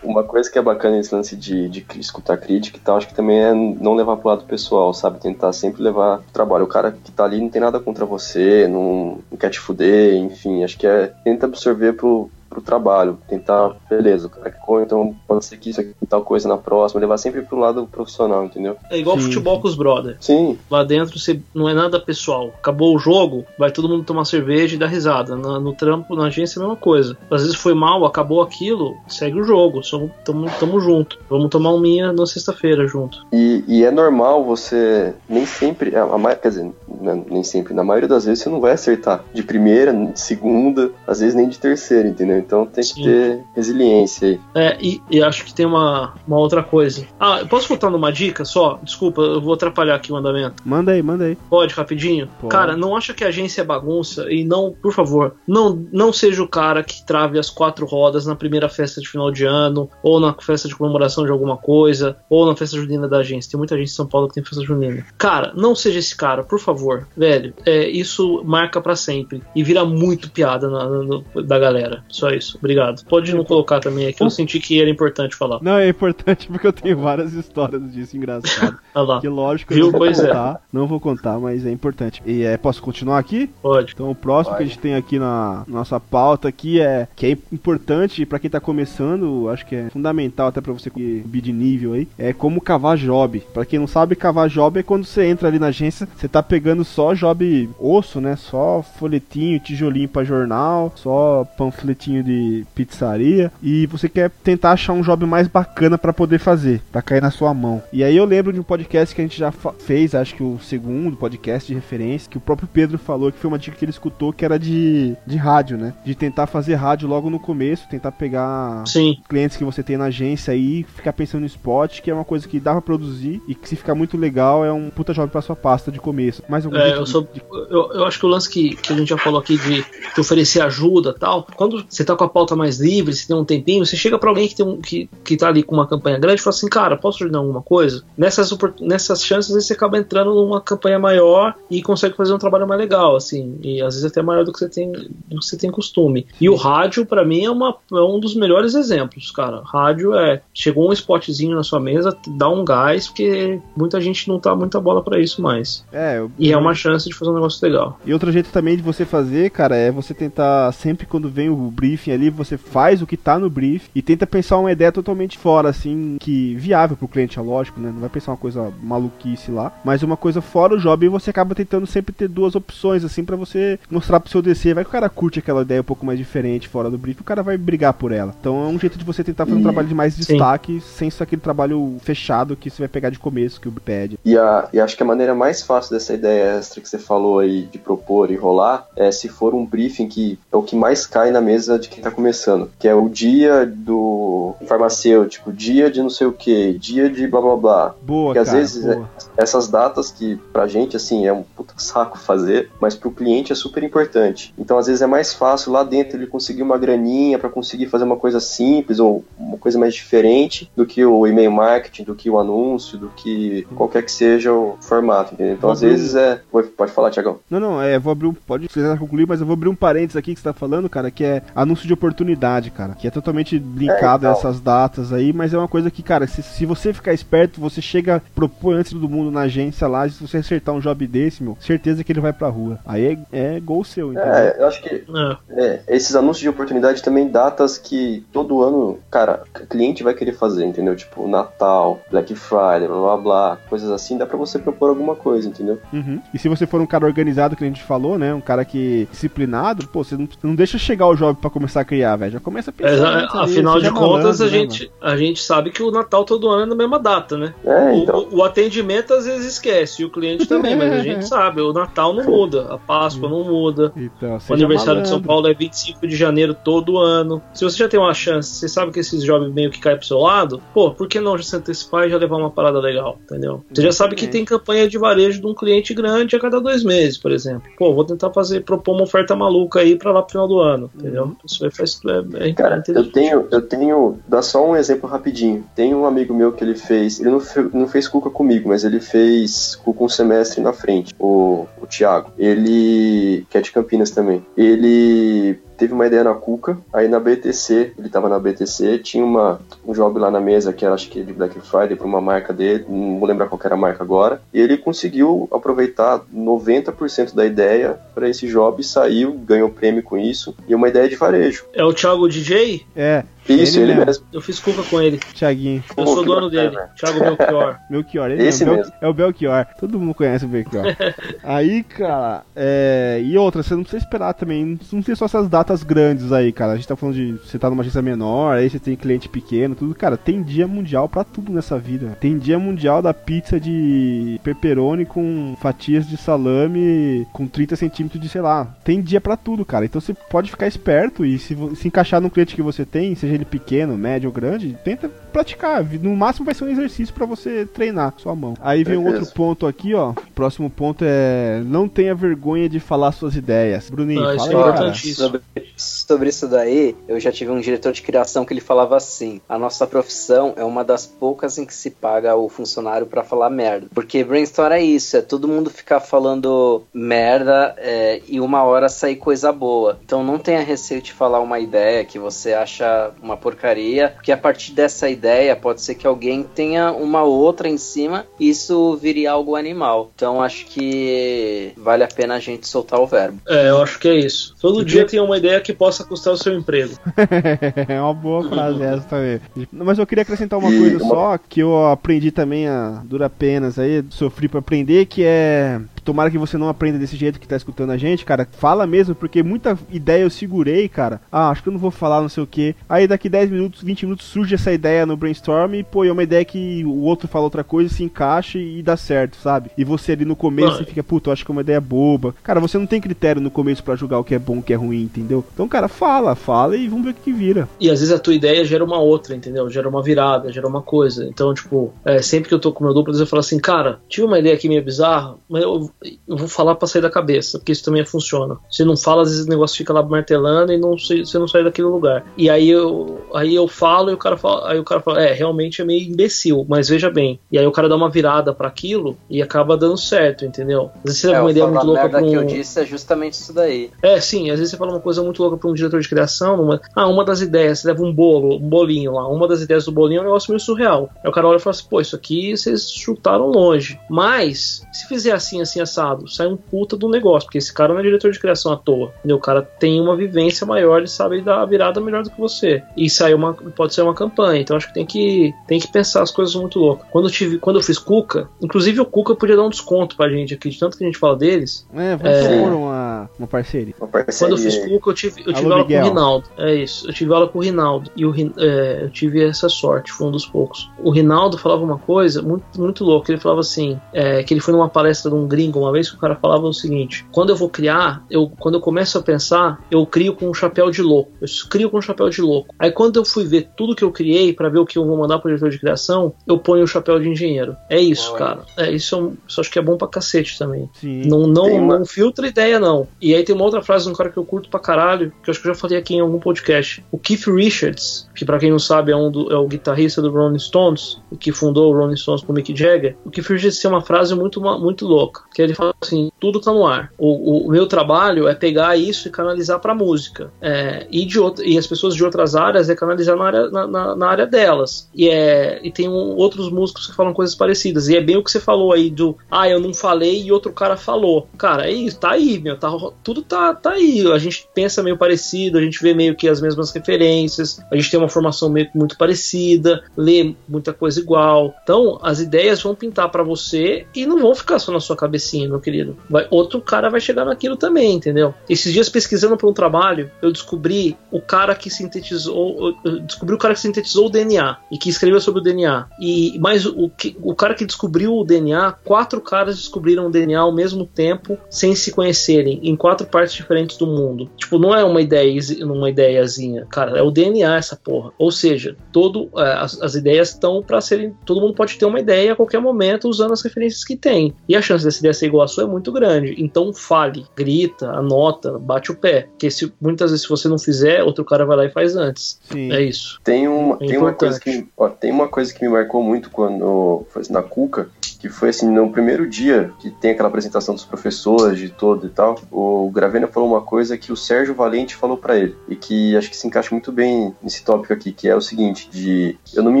Uma coisa que é bacana nesse lance de, de escutar crítica e tal, acho que também é não levar pro lado pessoal, sabe? Tentar sempre levar pro trabalho. O cara que tá ali não tem nada contra você, não, não quer te fuder, enfim. Acho que é. Tenta absorver pro, pro trabalho. Tentar, beleza, o cara que corre, então pode ser que isso aqui tal coisa na próxima. Levar sempre pro lado profissional, entendeu? É igual futebol com os brothers. Sim. Lá dentro você não é nada pessoal. Acabou o jogo, vai todo mundo tomar cerveja e dar risada. Na- no trampo, na agência, é a mesma coisa. Às vezes foi mal, acabou aquilo, segue o jogo. Somos, tamo, tamo junto. Vamos tomar um minha na sexta-feira junto. E, e é normal você nem sempre, a, a, ma- quer dizer, né, nem sempre, na maioria das vezes você não vai acertar de primeira, de segunda, às vezes nem de terceira, entendeu? Então tem que Sim. ter resiliência aí. É, e, e acho que tem uma, uma outra coisa. Ah, eu posso voltar numa dica só? Desculpa, eu vou atrapalhar aqui o andamento. Manda aí, manda aí. Pode, rapidinho? Pode. Cara, não acha que a agência é bagunça e não, por favor, não, não seja o cara que trave as quatro rodas na primeira festa de final de ano, ou na festa de comemoração de alguma coisa, ou na festa junina da agência. Tem muita agência em São Paulo que tem festa junina. Cara, não seja esse cara, por favor, velho. É, isso marca pra sempre e vira muito piada na- na- no- da galera. Só isso. Obrigado. Pode não colocar também aqui, eu senti que era importante falar. Não, é importante porque eu tenho várias histórias disso engraçado. Olha lá. Que lógico, Viu? eu não vou Pois é. contar. Não vou contar, mas é importante. E é, posso continuar aqui? Pode. Então o próximo que a gente tem aqui na nossa pauta aqui é que é importante pra quem tá começando, acho que é fundamental até pra você subir de nível aí, é como cavar job. Pra quem não sabe, cavar job é quando você entra ali na agência, você tá pegando só job osso, né? Só folhetinho, tijolinho pra jornal, só panfletinho de pizzaria e você quer tentar achar um job mais bacana pra poder fazer, pra cair na sua mão. E aí eu lembro de um podcast que a gente já fez, acho que o segundo podcast de referência, que o próprio Pedro falou que foi uma dica que ele escutou que era de, de rádio, né? De tentar fazer rádio logo no começo, tentar pegar Sim. clientes que você tem na agência aí, ficar pensando no spot, que é uma coisa que dá pra produzir e que se ficar muito legal é um puta job pra sua pasta de começo. Algum É, eu, de- sou, eu, eu acho que o lance que, que a gente já falou aqui de, de oferecer ajuda tal, quando você tá com a pauta mais livre, você tem um tempinho, você chega pra alguém que, tem um, que, que tá ali com uma campanha grande e fala assim, cara, posso ajudar alguma coisa? Nessas, nessas chances, você acaba entrando numa campanha maior e consegue fazer um trabalho mais legal, assim, e às vezes até maior do que você tem, do que você tem costume. E o rádio, pra mim, é, uma, é um dos melhores exemplos, cara. Rádio é, chegou um spotzinho na sua mesa, dá um gás, porque muita gente não tá muita bola pra isso mais. É, eu- E é uma chance de fazer um negócio legal. E outro jeito também de você fazer, cara, é você tentar, sempre quando vem o briefing ali, você faz o que tá no brief e tenta pensar uma ideia totalmente fora, assim, que viável pro cliente, é lógico, né? Não vai pensar uma coisa maluquice lá, mas uma coisa fora o job e você acaba tentando sempre ter duas opções, assim, pra você mostrar pro seu DC. Vai que o cara curte aquela ideia um pouco mais diferente fora do brief, o cara vai brigar por ela. Então é um jeito de você tentar fazer um E- trabalho de mais Sim. destaque, sem ser aquele trabalho fechado que você vai pegar de começo, que o pede. E, a, e acho que a maneira mais fácil dessa ideia extra que você falou aí de propor e rolar é se for um briefing que é o que mais cai na mesa de quem tá começando, que é o dia do farmacêutico, dia de não sei o que, dia de blá blá blá. Boa, Porque às vezes boa. é- essas datas que pra gente, assim, é um puta saco fazer, mas pro cliente é super importante. Então, às vezes é mais fácil lá dentro ele conseguir uma graninha pra conseguir fazer uma coisa simples ou uma coisa mais diferente do que o e-mail marketing, do que o anúncio, do que qualquer que seja o formato, entendeu? Então, às Uhum. vezes é. Pode- falar, Tiagão. Não, não, é, vou abrir um. Pode concluir, mas eu vou abrir um parênteses aqui que você tá falando, cara, que é anúncio de oportunidade, cara. Que é totalmente linkado É, a então. essas datas aí, mas é uma coisa que, cara, se, se você ficar esperto, você chega a propor antes do mundo na agência lá, e se você acertar um job desse, meu, certeza que ele vai pra rua. Aí é, é gol seu, entendeu? É, eu acho que é, esses anúncios de oportunidade também datas que todo ano, cara, o cliente vai querer fazer, entendeu? Tipo, Natal, Black Friday, blá blá blá, coisas assim, dá pra você propor alguma coisa, entendeu? Uhum. E se você for um cara organizado, que a gente falou, né? Um cara que disciplinado, pô, você não, não deixa chegar o job pra começar a criar, velho. Já começa a É, pensar. antes ali, afinal de contas, malandro, a né, gente, a gente sabe que o Natal todo ano é na mesma data, né? É, O- então. o, o atendimento às vezes esquece, e o cliente também, mas a gente sabe, o Natal não muda, a Páscoa não muda. Então, O aniversário de São malandro. Paulo é 25 de janeiro todo ano. Se você já tem uma chance, você sabe que esses jobs meio que caem pro seu lado, pô, por que não já se antecipar e já levar uma parada legal, entendeu? Você já sabe que tem campanha de varejo de um cliente grande a cada dois meses, por exemplo. Pô, vou tentar fazer, propor uma oferta maluca aí pra lá pro final do ano, entendeu? Isso aí faz. É, é Cara, eu tenho, eu tenho, dá só um exemplo rapidinho. Tem um amigo meu que ele fez, ele não, fe- não fez cuca comigo, mas ele fez cuca um semestre na frente, o, o Thiago. Ele, que é de Campinas também, ele teve uma ideia na Cuca, aí na BTC, ele tava na BTC, tinha uma, um job lá na mesa que era acho que de Black Friday pra uma marca dele, não vou lembrar qual que era a marca agora, e ele conseguiu aproveitar 90% da ideia para esse job, saiu, ganhou prêmio com isso, e uma ideia de varejo. É o Thiago DJ? É. Isso, ele mesmo. Eu fiz cuca com ele. Thiaguinho. Eu sou dono dele. Thiago Belchior. Belchior, ele Esse mesmo, mesmo. É o Belchior. Todo mundo conhece o Belchior. aí, cara, é... e outra, você não precisa esperar também. Não tem só essas datas grandes aí, cara. A gente tá falando de você tá numa agência menor, aí você tem cliente pequeno, tudo. Cara, tem dia mundial pra tudo nessa vida. Tem dia mundial da pizza de pepperoni com fatias de salame com 30 centímetros de, sei lá. Tem dia pra tudo, cara. Então você pode ficar esperto e se, se encaixar no cliente que você tem, seja ele pequeno, médio ou grande, tenta praticar. No máximo vai ser um exercício pra você treinar sua mão. Aí vem um outro ponto aqui, ó. Próximo ponto é não tenha vergonha de falar suas ideias. Bruninho, Ah, isso fala é cara. Sobre, sobre isso daí, eu já tive um diretor de criação que ele falava assim: a nossa profissão é uma das poucas em que se paga o funcionário pra falar merda. Porque brainstorm é isso, é todo mundo ficar falando merda é, e uma hora sair coisa boa. Então não tenha receio de falar uma ideia que você acha uma porcaria, porque a partir dessa ideia pode ser que alguém tenha uma outra em cima e isso vire algo animal. Então acho que vale a pena a gente soltar o verbo. É, eu acho que é isso. Todo dia tem uma ideia que possa custar o seu emprego. é uma boa frase essa também. Mas eu queria acrescentar uma coisa só, que eu aprendi também a dura penas aí, sofri pra aprender, que é. Tomara que você não aprenda desse jeito que tá escutando a gente, cara. Fala mesmo, porque muita ideia eu segurei, cara. Ah, acho que eu não vou falar, não sei o que. Aí daqui 10 minutos, 20 minutos surge essa ideia no brainstorm e, pô, é uma ideia que o outro fala outra coisa, se encaixa e dá certo, sabe? E você ali no começo, você fica, puta, eu acho que é uma ideia boba. Cara, você não tem critério no começo pra julgar o que é bom, o que é ruim, entendeu? Então, cara, fala, fala e vamos ver o que, que vira. E às vezes a tua ideia gera uma outra, entendeu? Gera uma virada, gera uma coisa. Então, tipo, é, sempre que eu tô com meu duplo, eu falo assim, cara, tive uma ideia aqui meio bizarra, mas eu, eu vou falar pra sair da cabeça, porque isso também funciona. Você não fala, às vezes o negócio fica lá martelando e não, se- você não sai daquele lugar. E aí eu, aí eu falo e o cara fala, aí o cara fala, é, realmente é meio imbecil, mas veja bem. E aí o cara dá uma virada pra aquilo e acaba dando certo, entendeu? Às vezes você leva É, uma eu ideia muito louca pra um... que eu disse é justamente isso daí. É, sim, às vezes você fala uma coisa muito louca pra um diretor de criação, numa- ah, uma das ideias, você leva um bolo, um bolinho lá, uma das ideias do bolinho é um negócio meio surreal. Aí o cara olha e fala assim, pô, isso aqui vocês chutaram longe. Mas, se fizer assim, assim, assado, sai um puta do negócio, porque esse cara não é diretor de criação à toa, entendeu? O cara tem uma vivência maior, ele sabe dar a virada melhor do que você. E sai uma, pode ser uma campanha, então acho que tem que, tem que pensar as coisas muito loucas. Quando eu, tive, quando eu fiz Cuca, inclusive o Cuca podia dar um desconto pra gente aqui, de tanto que a gente fala deles, É, vamos É. uma, uma parceria. Uma quando parceria. eu fiz Cuca, eu tive, eu tive Alô, aula Miguel. com o Rinaldo. É isso. Eu tive aula com o Rinaldo. E o, é, eu tive essa sorte, foi um dos poucos. O Rinaldo falava uma coisa muito, muito louca. Ele falava assim: é, que ele foi numa palestra de um gringo Uma vez que o cara falava o seguinte: quando eu vou criar, eu quando eu começo a pensar, eu crio com um chapéu de louco. Eu crio com um chapéu de louco. Aí quando eu fui ver tudo que eu criei para ver o que eu vou mandar pro diretor de criação, eu ponho o chapéu de engenheiro. É isso, cara. É isso, eu, isso acho que é bom pra cacete também. Sim. Não, não, uma- não filtra ideia, não. E aí tem uma outra frase de um cara que eu curto pra caralho, que eu acho que eu já falei aqui em algum podcast. O Keith Richards, que pra quem não sabe é, um do- é o guitarrista do Rolling Stones, e que fundou o Rolling Stones com o Mick Jagger. O Keith Richards tem uma frase muito, muito louca, que ele fala assim, tudo tá no ar. O, o- meu trabalho é pegar isso e canalizar pra música. É, e, de outra, e as pessoas de outras áreas é canalizar na área, na, na- na área delas. E, é, e tem um- outros músicos que falam coisas parecidas. E é bem o que você falou aí do, ah, eu não falei e outro cara falou. Cara, é isso, tá aí, meu, tá, tudo tá, tá aí. A gente pensa meio parecido, a gente vê meio que as mesmas referências, a gente tem uma formação meio que muito parecida, lê muita coisa igual. Então, as ideias vão pintar pra você e não vão ficar só na sua cabecinha, meu querido. Vai, outro cara vai chegar naquilo também, entendeu? Esses dias pesquisando para um trabalho, eu descobri o cara que sintetizou, descobri o cara que sintetizou o DNA e que escreveu sobre o DNA. E mas o, o cara que descobriu o DNA, quatro caras descobriram o DNA ao mesmo tempo, sem se conhecerem, em quatro partes diferentes do mundo. Tipo, não é uma ideia, uma ideiazinha, cara, é o DNA essa porra. Ou seja, todo é, as, as ideias estão para serem, todo mundo pode ter uma ideia a qualquer momento usando as referências que tem. E a chance dessa ideia ser igual à sua é muito grande. Então fale, grita, anota, bate o pé, porque se muitas vezes se você não fizer, outro cara vai lá e faz antes. Sim. É isso. Tem, uma, É tem, uma coisa que, ó, tem uma coisa que me marcou muito quando foi na Cuca, que foi assim, no primeiro dia que tem aquela apresentação dos professores, de todo e tal, o Gravena falou uma coisa que o Sérgio Valente falou pra ele, e que acho que se encaixa muito bem nesse tópico aqui, que é o seguinte, de eu não me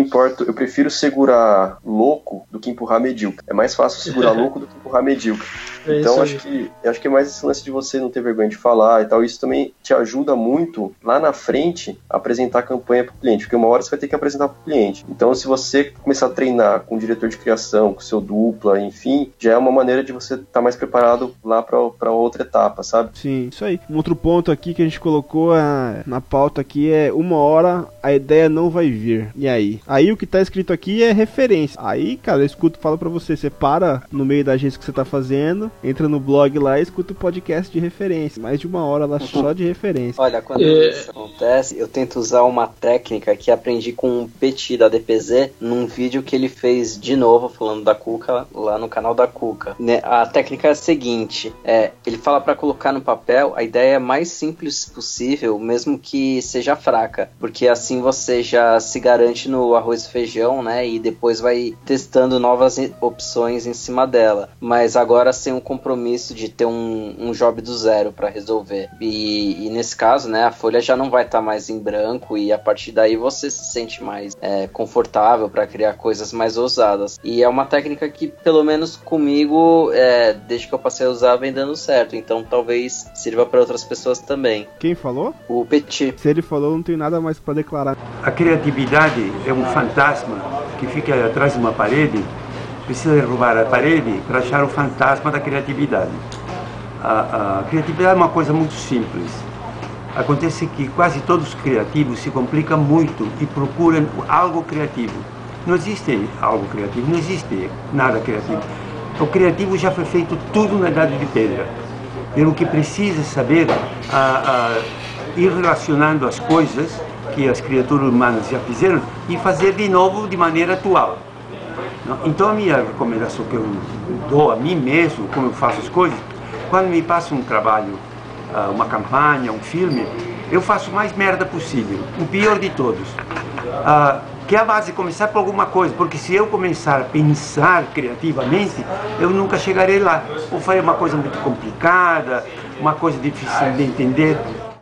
importo, eu prefiro segurar louco do que empurrar medíocre. É mais fácil segurar louco do que empurrar medíocre. É então acho que acho que é mais esse lance de você não ter vergonha de falar e tal. Isso também te ajuda muito lá na frente a apresentar a campanha para o cliente, porque uma hora você vai ter que apresentar para o cliente. Então, se você começar a treinar com o diretor de criação, com o seu dupla, enfim, já é uma maneira de você estar mais preparado lá para outra etapa, sabe? Sim, isso aí. Um outro ponto aqui que a gente colocou ah, na pauta aqui é uma hora a ideia não vai vir. E aí? Aí o que tá escrito aqui é referência. Aí, cara, eu escuto, falo pra você, você para no meio da agência que você tá fazendo, entra no blog lá e escuta o podcast de referência. Mais de uma hora lá só de referência. Olha, quando É. isso acontece, eu tento usar uma técnica que aprendi com o Petit da DPZ num vídeo que ele fez de novo falando da Cuca lá no canal da Cuca. Né, A técnica é a seguinte: é, ele fala pra colocar no papel a ideia mais simples possível, mesmo que seja fraca, porque assim você já se garante no arroz e feijão, né? E depois vai testando novas opções em cima dela. Mas agora sem o compromisso de ter um, um job do zero pra resolver. E, e nesse caso, né, a folha já não vai estar mais em branco e a partir daí você se sente mais é, confortável pra criar coisas mais ousadas. E é uma técnica que, pelo menos comigo, é, desde que eu passei a usar, vem dando certo. Então talvez sirva pra outras pessoas também. Quem falou? O Petit. Se ele falou, não tem nada mais pra declarar. A criatividade é um fantasma que fica atrás de uma parede. Precisa derrubar a parede para achar o fantasma da criatividade. A, a criatividade é uma coisa muito simples. Acontece que quase todos os criativos se complicam muito e procuram algo criativo. Não existe algo criativo, não existe nada criativo. O criativo já foi feito tudo na Idade de Pedra. E o que precisa saber a, a ir relacionando as coisas que as criaturas humanas já fizeram e fazer de novo de maneira atual. Então a minha recomendação que eu dou a mim mesmo, como eu faço as coisas, quando me passa um trabalho, ah, uma campanha, um filme, eu faço mais merda possível, o pior de todos. Que é a base começar por alguma coisa, porque se eu começar a pensar criativamente, eu nunca chegarei lá. Ou farei uma coisa muito complicada, uma coisa difícil de entender.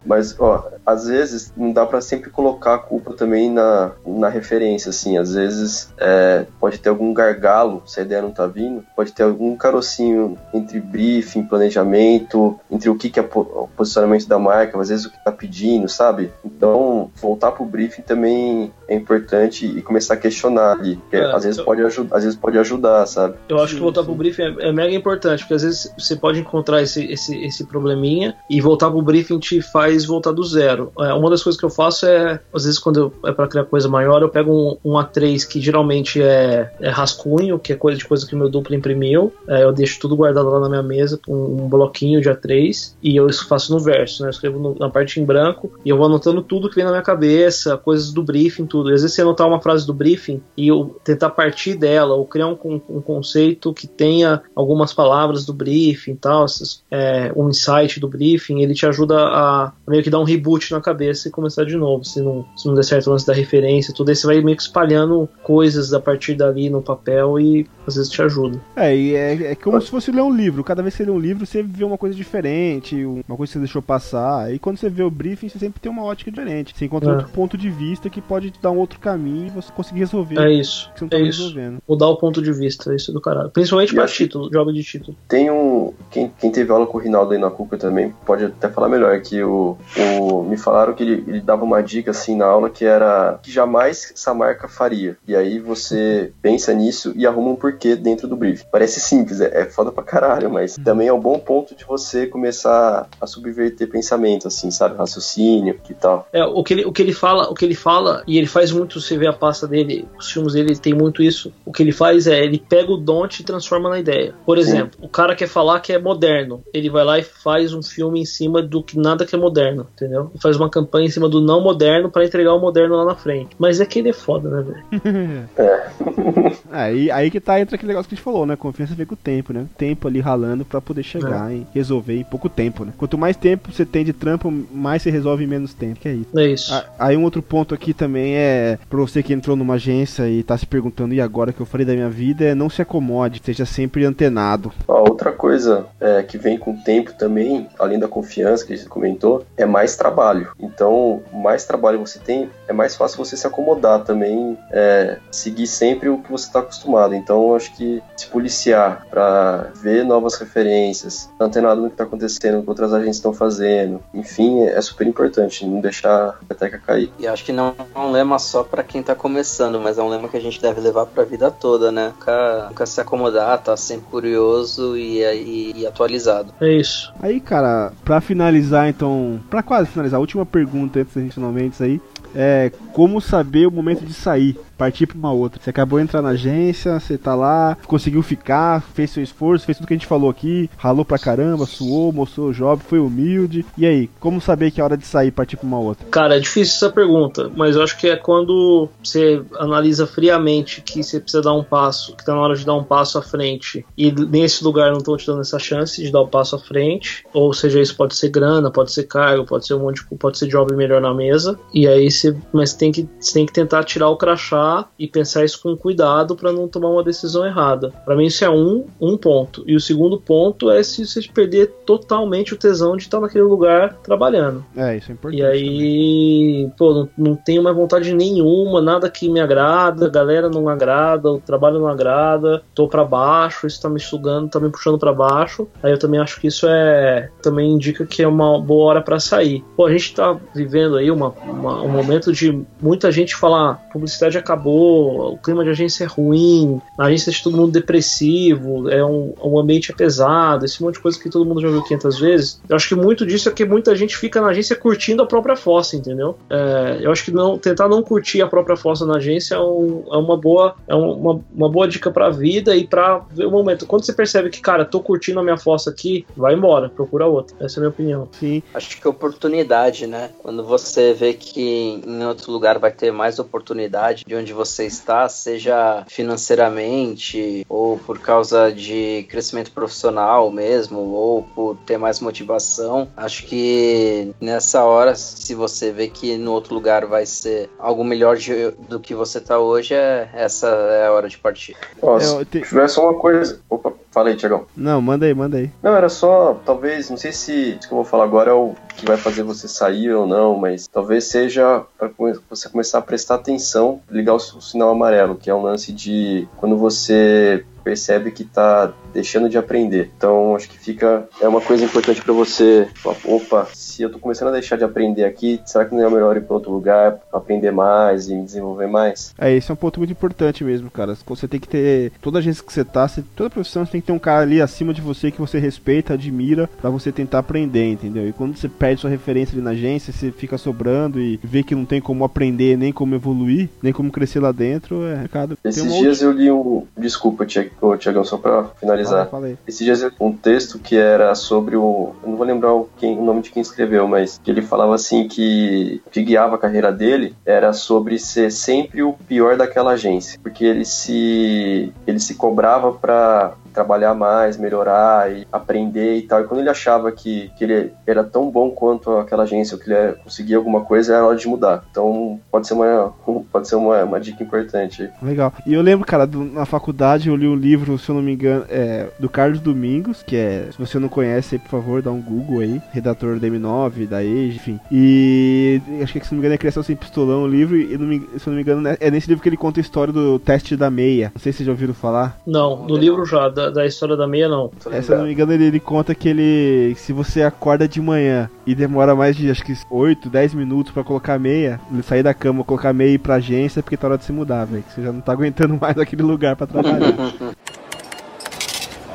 Mas, ó, às vezes não dá pra sempre colocar a culpa também na, na referência, assim. Às vezes é, pode ter algum gargalo, se a ideia não tá vindo, pode ter algum carocinho entre briefing, planejamento, entre o que, que é o posicionamento da marca, às vezes o que tá pedindo, sabe? Então, voltar pro briefing também é importante e começar a questionar ali. porque É, às, vezes eu- pode ajudar, às vezes pode ajudar, sabe? Eu acho que voltar pro briefing é, é mega importante, porque às vezes você pode encontrar esse, esse, esse probleminha e voltar pro briefing te faz voltar do zero. É, uma das coisas que eu faço é, às vezes, quando eu, é para criar coisa maior, eu pego um, um A3 que geralmente é, é rascunho, que é coisa de coisa que o meu duplo imprimiu. É, eu deixo tudo guardado lá na minha mesa, um, um bloquinho de A3, e eu faço no verso, né? Eu escrevo no, na parte em branco e eu vou anotando tudo que vem na minha cabeça, coisas do briefing, tudo. E às vezes você anotar uma frase do briefing e eu tentar partir dela, ou criar um, um conceito que tenha algumas palavras do briefing e tal, essas, é, um insight do briefing, ele te ajuda a meio que dar um reboot na cabeça e começar de novo. Se não, se não der certo o lance da referência, tudo aí você vai meio que espalhando coisas a partir dali no papel e às vezes te ajuda. É, e é, é como se fosse ler um livro. Cada vez que você lê um livro, você vê uma coisa diferente, uma coisa que você deixou passar. E quando você vê o briefing, você sempre tem uma ótica diferente. Você encontra É. outro ponto de vista que pode te dar um outro caminho e você conseguir resolver. É isso. que você não tá É isso. resolvendo. Mudar o ponto de vista, isso é do caralho. Principalmente E pra título, jogo de título. Tem um. Quem, quem teve aula com o Rinaldo aí na Cuca também pode até falar melhor. Que o, o- me falaram que ele, ele dava uma dica assim na aula que era que jamais essa marca faria. E aí você pensa nisso e arruma um porquê dentro do brief. Parece simples, é, é foda pra caralho, mas também é um bom ponto de você começar a subverter pensamento, assim, sabe? Raciocínio e tal. É, o que ele, o que ele fala, o que ele fala, e ele faz muito, você vê a pasta dele, os filmes dele tem muito isso. O que ele faz é, ele pega o don't e transforma na ideia. Por exemplo, o cara quer falar que é moderno, ele vai lá e faz um filme em cima do que nada que é moderno, entendeu? E faz uma campanha em cima do não moderno pra entregar o moderno lá na frente. Mas é que ele é foda, né, velho? Aí, aí que tá entra aquele negócio que a gente falou, né? Confiança vem com o tempo, né? Tempo ali ralando pra poder chegar e resolver em pouco tempo, né? Quanto mais tempo você tem de trampo, mais você resolve em menos tempo. Que é isso. É isso. Ah, Aí um outro ponto aqui também é pra você que entrou numa agência e tá se perguntando, e agora que eu falei da minha vida, é não se acomode, seja sempre antenado. A outra coisa é, que vem com o tempo também, além da confiança que a gente comentou, é mais trabalho. Então, mais trabalho você tem, é mais fácil você se acomodar também, é, seguir sempre o que você está acostumado. Então, eu acho que se policiar para ver novas referências, estar antenado no que está acontecendo, o que outras agências estão fazendo, enfim, é super importante, não deixar a peteca cair. E acho que não é um lema só pra quem tá começando, mas é um lema que a gente deve levar pra vida toda, né? Nunca, nunca se acomodar, tá sempre curioso e, e- e atualizado. É isso. Aí, cara, pra finalizar, então, pra quase finalizar, a última pergunta antes da gente finalmente aí é como saber o momento de sair, partir pra uma outra. Você acabou de entrar na agência, você tá lá, conseguiu ficar, fez seu esforço, fez tudo que a gente falou aqui, ralou pra caramba, suou, mostrou o job, foi humilde. E aí, como saber que é hora de sair, partir pra uma outra? Cara, é difícil essa pergunta, mas eu acho que é quando você analisa friamente que você precisa dar um passo, que tá na hora de dar um passo à frente, e nesse lugar não estão te dando essa chance de dar o passo à frente, ou seja, isso pode ser grana, pode ser cargo, pode ser um monte de, pode ser job melhor na mesa, e aí você, mas tem que, você tem que tentar tirar o crachá e pensar isso com cuidado para não tomar uma decisão errada. Para mim isso é um, um ponto. E o segundo ponto é se você perder totalmente o tesão de estar naquele lugar trabalhando. É, isso é importante. E aí, pô, não, não tenho mais vontade nenhuma, nada que me agrada, a galera não agrada, o trabalho não agrada, tô pra baixo, isso tá me sugando, tá me puxando pra baixo. Aí eu também acho que isso é. Também indica que é uma boa hora pra sair. Pô, a gente tá vivendo aí uma, uma- um momento de muita gente falar: publicidade acabou, o clima de agência é ruim, a agência deixa todo mundo depressivo, é um, um ambiente é pesado, esse monte de coisa que todo mundo já viu 500 vezes. Eu acho que muito disso é que muita gente fica na agência curtindo a própria fossa, entendeu? É, eu acho que não, tentar não curtir a própria fossa na agência é, um- é uma boa é uma, uma boa dica pra vida e pra ver o momento. Quando você percebe que, cara, tô curtindo a minha fossa aqui, vai embora, procura outra. Essa é a minha opinião. Sim. Acho que oportunidade, né? Quando você vê que em outro lugar vai ter mais oportunidade de onde você está, seja financeiramente ou por causa de crescimento profissional mesmo, ou por ter mais motivação, acho que nessa hora, se você vê que no outro lugar vai ser algo melhor de- do que você tá hoje, é, essa é a hora de partir. É, se tiver só uma coisa. Opa, fala aí, Tiagão. Não, manda aí, manda aí. Não, era só, talvez, não sei se isso que eu vou falar agora é o que vai fazer você sair ou não, mas talvez seja para você começar a prestar atenção, ligar o, sinal amarelo, que é um lance de quando você percebe que tá deixando de aprender. Então, acho que fica é uma coisa importante para você, opa, se eu tô começando a deixar de aprender aqui, será que não é melhor ir para outro lugar, aprender mais e me desenvolver mais? É, esse é um ponto muito importante mesmo, cara. Você tem que ter. Toda agência que você tá, você- toda profissão você tem que ter um cara ali acima de você que você respeita, admira, pra você tentar aprender, entendeu? E quando você perde sua referência ali na agência, você fica sobrando e vê que não tem como aprender, nem como evoluir, nem como crescer lá dentro, é recado. Esses um dias eu li um. Desculpa, Tiagão, só pra finalizar. Aí. Esses dias eu li um texto que era sobre o. Eu não vou lembrar o, quem- o nome de quem escreveu, mas que ele falava assim que o que guiava a carreira dele era sobre ser sempre o pior daquela agência. Porque ele se. ele se cobrava pra trabalhar mais, melhorar e aprender e tal. E quando ele achava que, que ele era tão bom quanto aquela agência, ou que ele conseguia alguma coisa, era hora de mudar. Então pode ser uma, pode ser uma, uma dica importante. aí. Legal. E eu lembro, cara, do- na faculdade eu li um livro, se eu não me engano, é, do Carlos Domingos, que é, se você não conhece, aí, por favor, dá um Google aí, redator da M9, da Age, enfim. E acho que, se não me engano, é Criação Sem Pistolão o livro, e não me- se eu não me engano, né, é nesse livro que ele conta a história do teste da meia. Não sei se vocês já ouviram falar. Não, no livro já, da, da história da meia, não. É, se eu não me engano, ele, ele conta que ele. Se você acorda de manhã e demora mais de acho que 8, 10 minutos pra colocar meia, ele sair da cama, colocar a meia e ir pra agência, é porque tá hora de se mudar, velho. Que você já não tá aguentando mais aquele lugar pra trabalhar.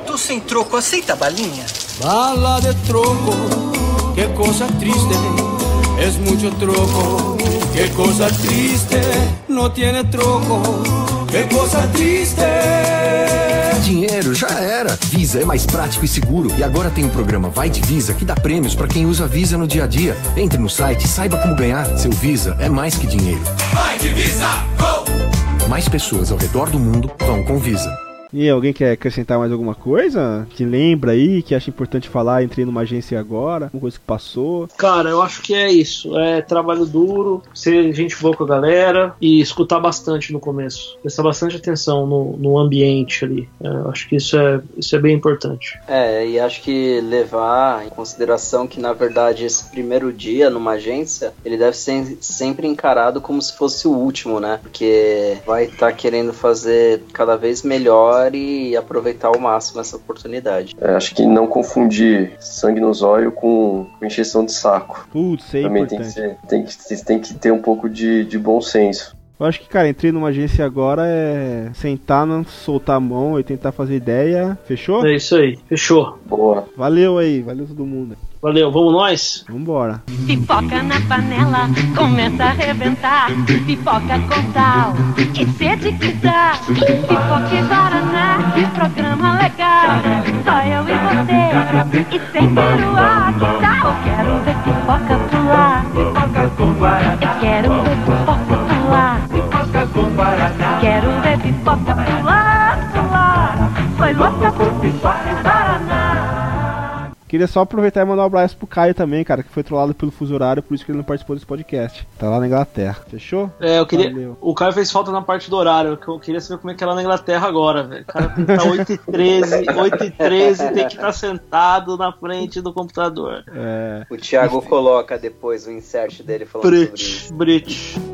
Tô sem troco, aceita a balinha? Bala de troco, qué cosa triste, es mucho troco, qué cosa triste, no tiene troco, qué cosa triste. Dinheiro já era. Visa é mais prático e seguro. E agora tem o programa Vai de Visa que dá prêmios para quem usa Visa no dia a dia. Entre no site e saiba como ganhar. Seu Visa é mais que dinheiro. Vai de Visa, go! Mais pessoas ao redor do mundo vão com Visa. E alguém quer acrescentar mais alguma coisa? Que lembra aí, que acha importante falar, entrei numa agência agora, uma coisa que passou. Cara, eu acho que é isso. É trabalho duro, ser gente boa com a galera e escutar bastante no começo. Prestar bastante atenção no, no ambiente ali. É, eu acho que isso é, isso é bem importante. É, e acho que levar em consideração que, na verdade, esse primeiro dia numa agência, ele deve ser sempre encarado como se fosse o último, né? Porque vai estar querendo fazer cada vez melhor e aproveitar ao máximo essa oportunidade. É, acho que não confundir sangue nos olhos com, com encheção de saco. Putz, é Também tem que, importante. ser, tem, que, vocês têm que ter um pouco de, de bom senso. Eu acho que, cara, entrei numa agência agora é sentar, não soltar a mão e tentar fazer ideia. Fechou? É isso aí, fechou. Boa. Valeu aí, valeu todo mundo. Valeu, vamos nós? Vambora. Pipoca na panela, começa a arrebentar. Pipoca com sal, que sede que dá. Pipoca e Guaraná, que programa legal. Só eu e você, e sem peruá. Que tal? Quero ver pipoca pular. Pipoca com Guaraná. Quero ver pipoca pular. Pipoca com Guaraná. Quero ver pipoca pular, pular. Foi louca por pipoca. Queria só aproveitar e mandar um abraço pro Caio também, cara, que foi trollado pelo fuso horário, por isso que ele não participou desse podcast. Tá lá na Inglaterra. Fechou? É, eu queria. Valeu. O Caio fez falta na parte do horário. que Eu queria saber como é que é lá na Inglaterra agora, velho. O cara tem que estar 8 e 13, 8 e 13 tem que estar sentado na frente do computador. É. O Thiago coloca depois o insert dele falando sobre isso. Brit. Brit.